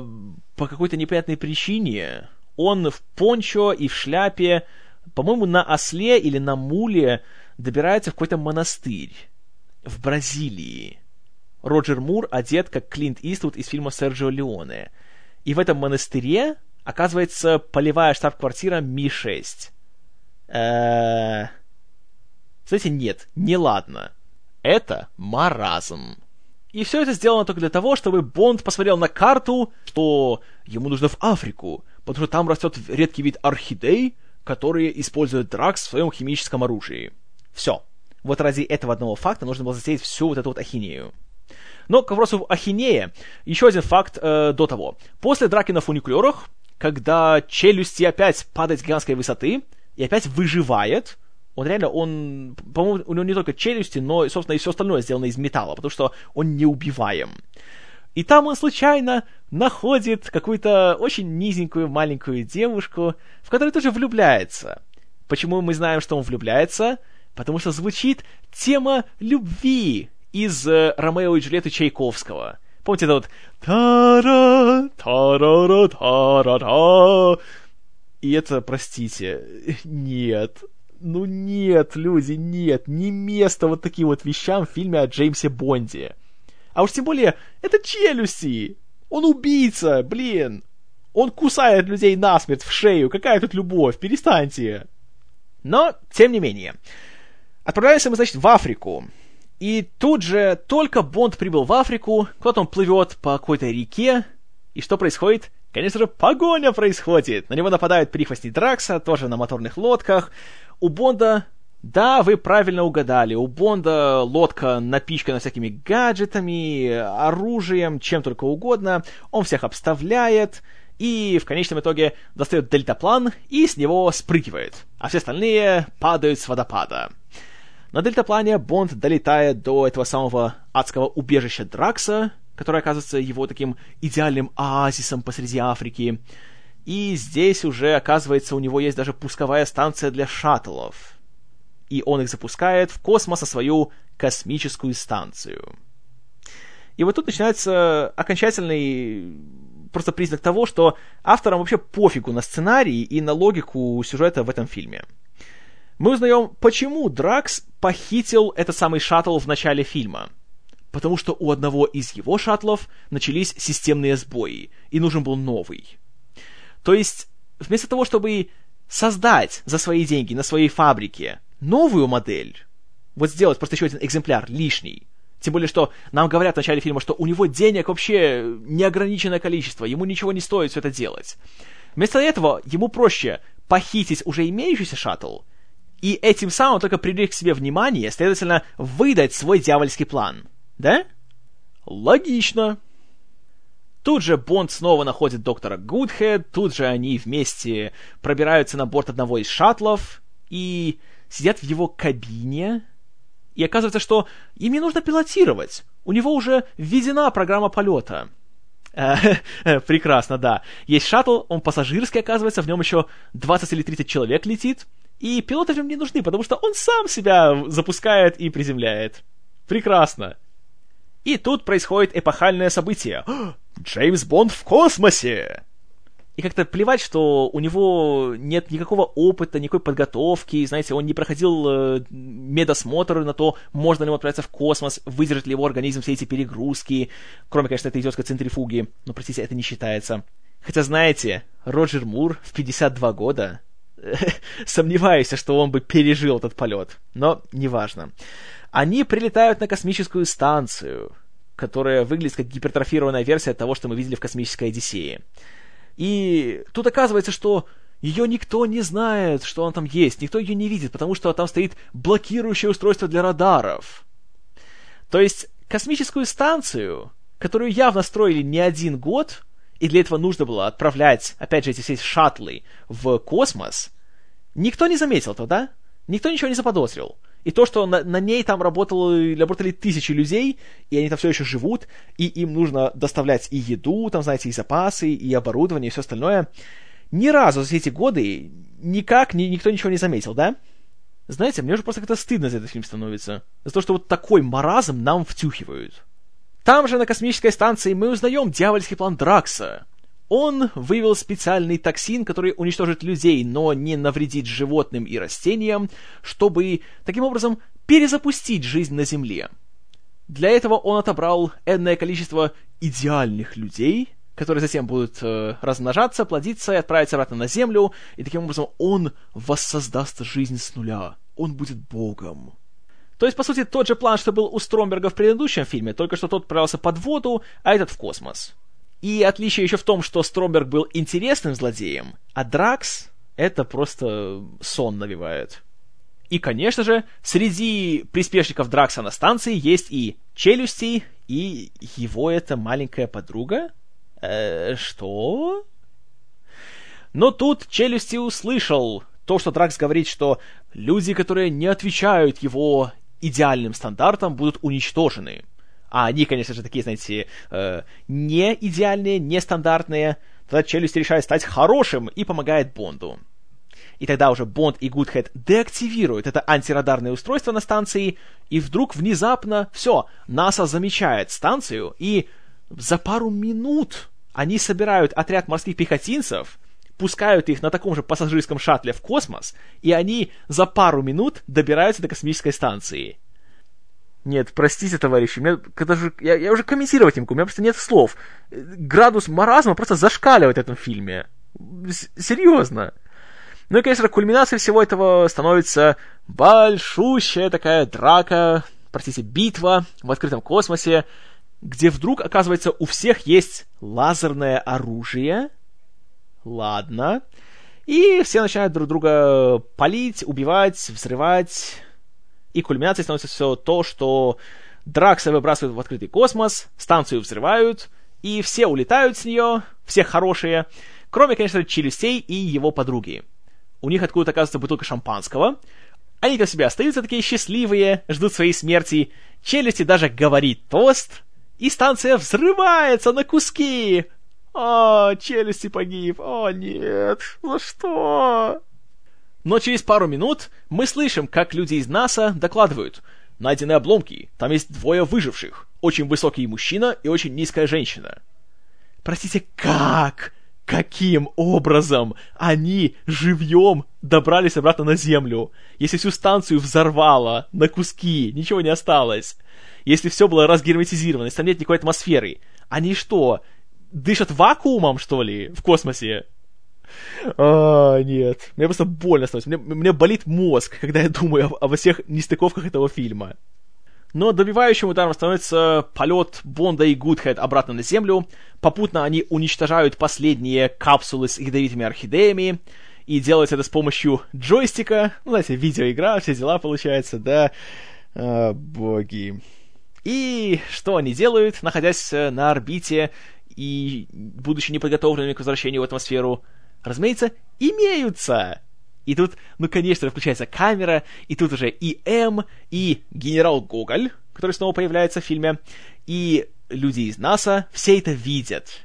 по какой-то непонятной причине он в пончо и в шляпе по-моему, на осле или на муле добирается в какой-то монастырь в Бразилии. Роджер Мур одет как Клинт Иствуд из фильма Серджио Леоне. И в этом монастыре оказывается полевая штаб-квартира Ми-6. Э-э... Знаете, нет, не ладно. Это маразм. И все это сделано только для того, чтобы Бонд посмотрел на карту, что ему нужно в Африку, потому что там растет редкий вид орхидей, которые используют Дракс в своем химическом оружии. Все. Вот ради этого одного факта нужно было засеять всю вот эту вот ахинею. Но к вопросу ахинея, еще один факт э, до того. После драки на фуникулерах, когда челюсти опять падает с гигантской высоты и опять выживает, он реально, он, по-моему, у него не только челюсти, но, собственно, и все остальное сделано из металла, потому что он неубиваем. И там он случайно находит какую-то очень низенькую маленькую девушку, в которую тоже влюбляется. Почему мы знаем, что он влюбляется? Потому что звучит тема любви из э, «Ромео и Джульетты» Чайковского. Помните это вот «Та-ра, та-ра-ра, та-ра-ра». И это, простите, нет. Ну нет, люди, нет. Не место вот таким вот вещам в фильме о Джеймсе Бонде. А уж тем более, это челюсти. Он убийца, блин. Он кусает людей насмерть в шею. Какая тут любовь? Перестаньте. Но, тем не менее. Отправляемся мы, значит, в Африку. И тут же только Бонд прибыл в Африку, куда-то он плывет по какой-то реке, и что происходит? Конечно же, погоня происходит. На него нападают прихвостни Дракса, тоже на моторных лодках. У Бонда да, вы правильно угадали. У Бонда лодка напичкана всякими гаджетами, оружием, чем только угодно. Он всех обставляет и в конечном итоге достает дельтаплан и с него спрыгивает, а все остальные падают с водопада. На дельтаплане Бонд долетает до этого самого адского убежища Дракса, которое оказывается его таким идеальным оазисом посреди Африки. И здесь уже, оказывается, у него есть даже пусковая станция для шаттлов и он их запускает в космос на свою космическую станцию. И вот тут начинается окончательный просто признак того, что авторам вообще пофигу на сценарий и на логику сюжета в этом фильме. Мы узнаем, почему Дракс похитил этот самый шаттл в начале фильма. Потому что у одного из его шаттлов начались системные сбои, и нужен был новый. То есть, вместо того, чтобы создать за свои деньги на своей фабрике новую модель, вот сделать просто еще один экземпляр лишний, тем более, что нам говорят в начале фильма, что у него денег вообще неограниченное количество, ему ничего не стоит все это делать. Вместо этого ему проще похитить уже имеющийся шаттл и этим самым только привлечь к себе внимание, следовательно, выдать свой дьявольский план. Да? Логично. Тут же Бонд снова находит доктора Гудхед, тут же они вместе пробираются на борт одного из шаттлов, и сидят в его кабине, и оказывается, что им не нужно пилотировать. У него уже введена программа полета. Э, прекрасно, да. Есть шаттл, он пассажирский, оказывается, в нем еще 20 или 30 человек летит, и пилоты в нем не нужны, потому что он сам себя запускает и приземляет. Прекрасно. И тут происходит эпохальное событие. Джеймс Бонд в космосе! И как-то плевать, что у него нет никакого опыта, никакой подготовки, знаете, он не проходил э, медосмотр на то, можно ли ему отправиться в космос, выдержит ли его организм все эти перегрузки, кроме, конечно, этой идиотской центрифуги, но, простите, это не считается. Хотя, знаете, Роджер Мур в 52 года, сомневаюсь, что он бы пережил этот полет, но неважно. Они прилетают на космическую станцию, которая выглядит как гипертрофированная версия того, что мы видели в «Космической Одиссее». И тут оказывается, что ее никто не знает, что он там есть, никто ее не видит, потому что там стоит блокирующее устройство для радаров. То есть космическую станцию, которую явно строили не один год, и для этого нужно было отправлять, опять же, эти все шаттлы в космос, никто не заметил этого, да? Никто ничего не заподозрил. И то, что на, на ней там работало, работали тысячи людей, и они там все еще живут, и им нужно доставлять и еду, там, знаете, и запасы, и оборудование, и все остальное. Ни разу за все эти годы никак ни, никто ничего не заметил, да? Знаете, мне уже просто как-то стыдно за этот фильм становится. За то, что вот такой маразм нам втюхивают. Там же на космической станции мы узнаем дьявольский план Дракса, он вывел специальный токсин, который уничтожит людей, но не навредит животным и растениям, чтобы таким образом перезапустить жизнь на Земле. Для этого он отобрал энное количество идеальных людей, которые затем будут э, размножаться, плодиться и отправиться обратно на Землю, и таким образом он воссоздаст жизнь с нуля. Он будет Богом. То есть, по сути, тот же план, что был у Стромберга в предыдущем фильме, только что тот отправился под воду, а этот в космос. И отличие еще в том, что Стромберг был интересным злодеем, а Дракс это просто сон навевает. И, конечно же, среди приспешников Дракса на станции есть и Челюсти, и его эта маленькая подруга. Э, что? Но тут Челюсти услышал то, что Дракс говорит, что люди, которые не отвечают его идеальным стандартам, будут уничтожены а они, конечно же, такие, знаете, э, не идеальные, не стандартные, тогда челюсть решает стать хорошим и помогает Бонду. И тогда уже Бонд и Гудхед деактивируют это антирадарное устройство на станции, и вдруг внезапно, все, НАСА замечает станцию, и за пару минут они собирают отряд морских пехотинцев, пускают их на таком же пассажирском шаттле в космос, и они за пару минут добираются до космической станции. Нет, простите, товарищи, мне, когда же, я, я уже комментировать не могу, у меня просто нет слов. Градус маразма просто зашкаливает в этом фильме. С- серьезно. Ну и, конечно, кульминацией всего этого становится большущая такая драка, простите, битва в открытом космосе, где вдруг, оказывается, у всех есть лазерное оружие. Ладно. И все начинают друг друга палить, убивать, взрывать. И кульминацией становится все то, что Дракса выбрасывают в открытый космос, станцию взрывают, и все улетают с нее, все хорошие, кроме, конечно, Челюстей и его подруги. У них откуда-то оказывается бутылка шампанского, они там себе остаются такие счастливые, ждут своей смерти, Челюсти даже говорит тост, и станция взрывается на куски. О, челюсти погиб. О, нет. За что? Но через пару минут мы слышим, как люди из НАСА докладывают. Найдены обломки. Там есть двое выживших. Очень высокий мужчина и очень низкая женщина. Простите, как? Каким образом они живьем добрались обратно на Землю, если всю станцию взорвало на куски, ничего не осталось? Если все было разгерметизировано, если там нет никакой атмосферы, они что, дышат вакуумом, что ли, в космосе? А, нет. Мне просто больно становится. Мне, мне болит мозг, когда я думаю об, обо всех нестыковках этого фильма. Но добивающим ударом становится полет Бонда и Гудхед обратно на Землю. Попутно они уничтожают последние капсулы с ядовитыми орхидеями. И делают это с помощью джойстика. Ну, знаете, видеоигра, все дела получается, да. А, боги. И что они делают, находясь на орбите и будучи неподготовленными к возвращению в атмосферу? Разумеется, имеются. И тут, ну, конечно, включается камера, и тут уже и М, и генерал Гоголь, который снова появляется в фильме, и люди из НАСА все это видят.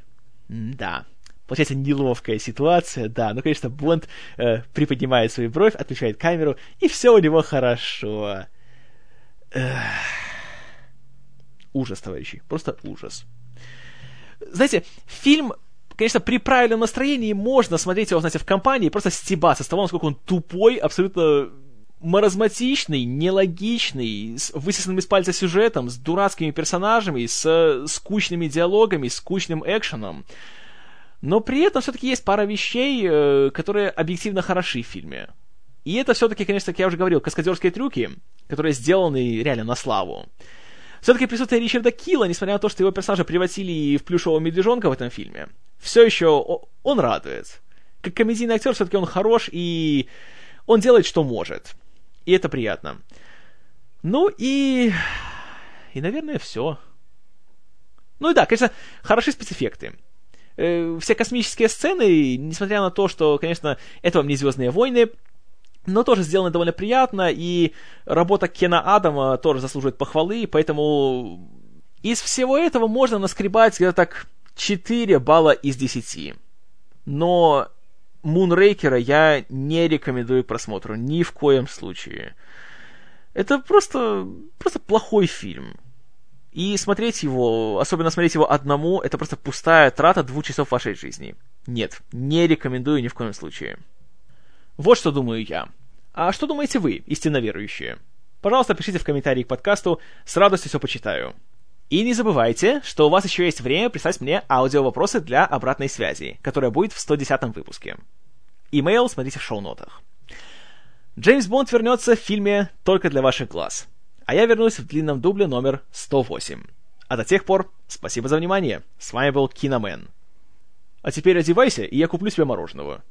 да. Получается неловкая ситуация, да. Ну, конечно, Бонд э, приподнимает свою бровь, отключает камеру, и все у него хорошо. Эх. Ужас, товарищи. Просто ужас. Знаете, фильм конечно, при правильном настроении можно смотреть его, знаете, в компании и просто стебаться с того, насколько он тупой, абсолютно маразматичный, нелогичный, с высосанным из пальца сюжетом, с дурацкими персонажами, с скучными диалогами, скучным экшеном. Но при этом все-таки есть пара вещей, которые объективно хороши в фильме. И это все-таки, конечно, как я уже говорил, каскадерские трюки, которые сделаны реально на славу. Все-таки присутствие Ричарда Килла, несмотря на то, что его персонажа превратили в плюшевого медвежонка в этом фильме, все еще он радует. Как комедийный актер все-таки он хорош, и он делает, что может. И это приятно. Ну и... И, наверное, все. Ну и да, конечно, хороши спецэффекты. Все космические сцены, несмотря на то, что, конечно, это вам не «Звездные войны», но тоже сделано довольно приятно, и работа Кена Адама тоже заслуживает похвалы, поэтому из всего этого можно наскребать где-то так 4 балла из 10. Но Мунрейкера я не рекомендую к просмотру ни в коем случае. Это просто, просто плохой фильм. И смотреть его, особенно смотреть его одному, это просто пустая трата двух часов вашей жизни. Нет, не рекомендую ни в коем случае. Вот что думаю я. А что думаете вы, истинно верующие? Пожалуйста, пишите в комментарии к подкасту, с радостью все почитаю. И не забывайте, что у вас еще есть время прислать мне аудио-вопросы для обратной связи, которая будет в 110 выпуске. Имейл смотрите в шоу-нотах. Джеймс Бонд вернется в фильме «Только для ваших глаз», а я вернусь в длинном дубле номер 108. А до тех пор, спасибо за внимание. С вами был Киномен. А теперь одевайся, и я куплю себе мороженого.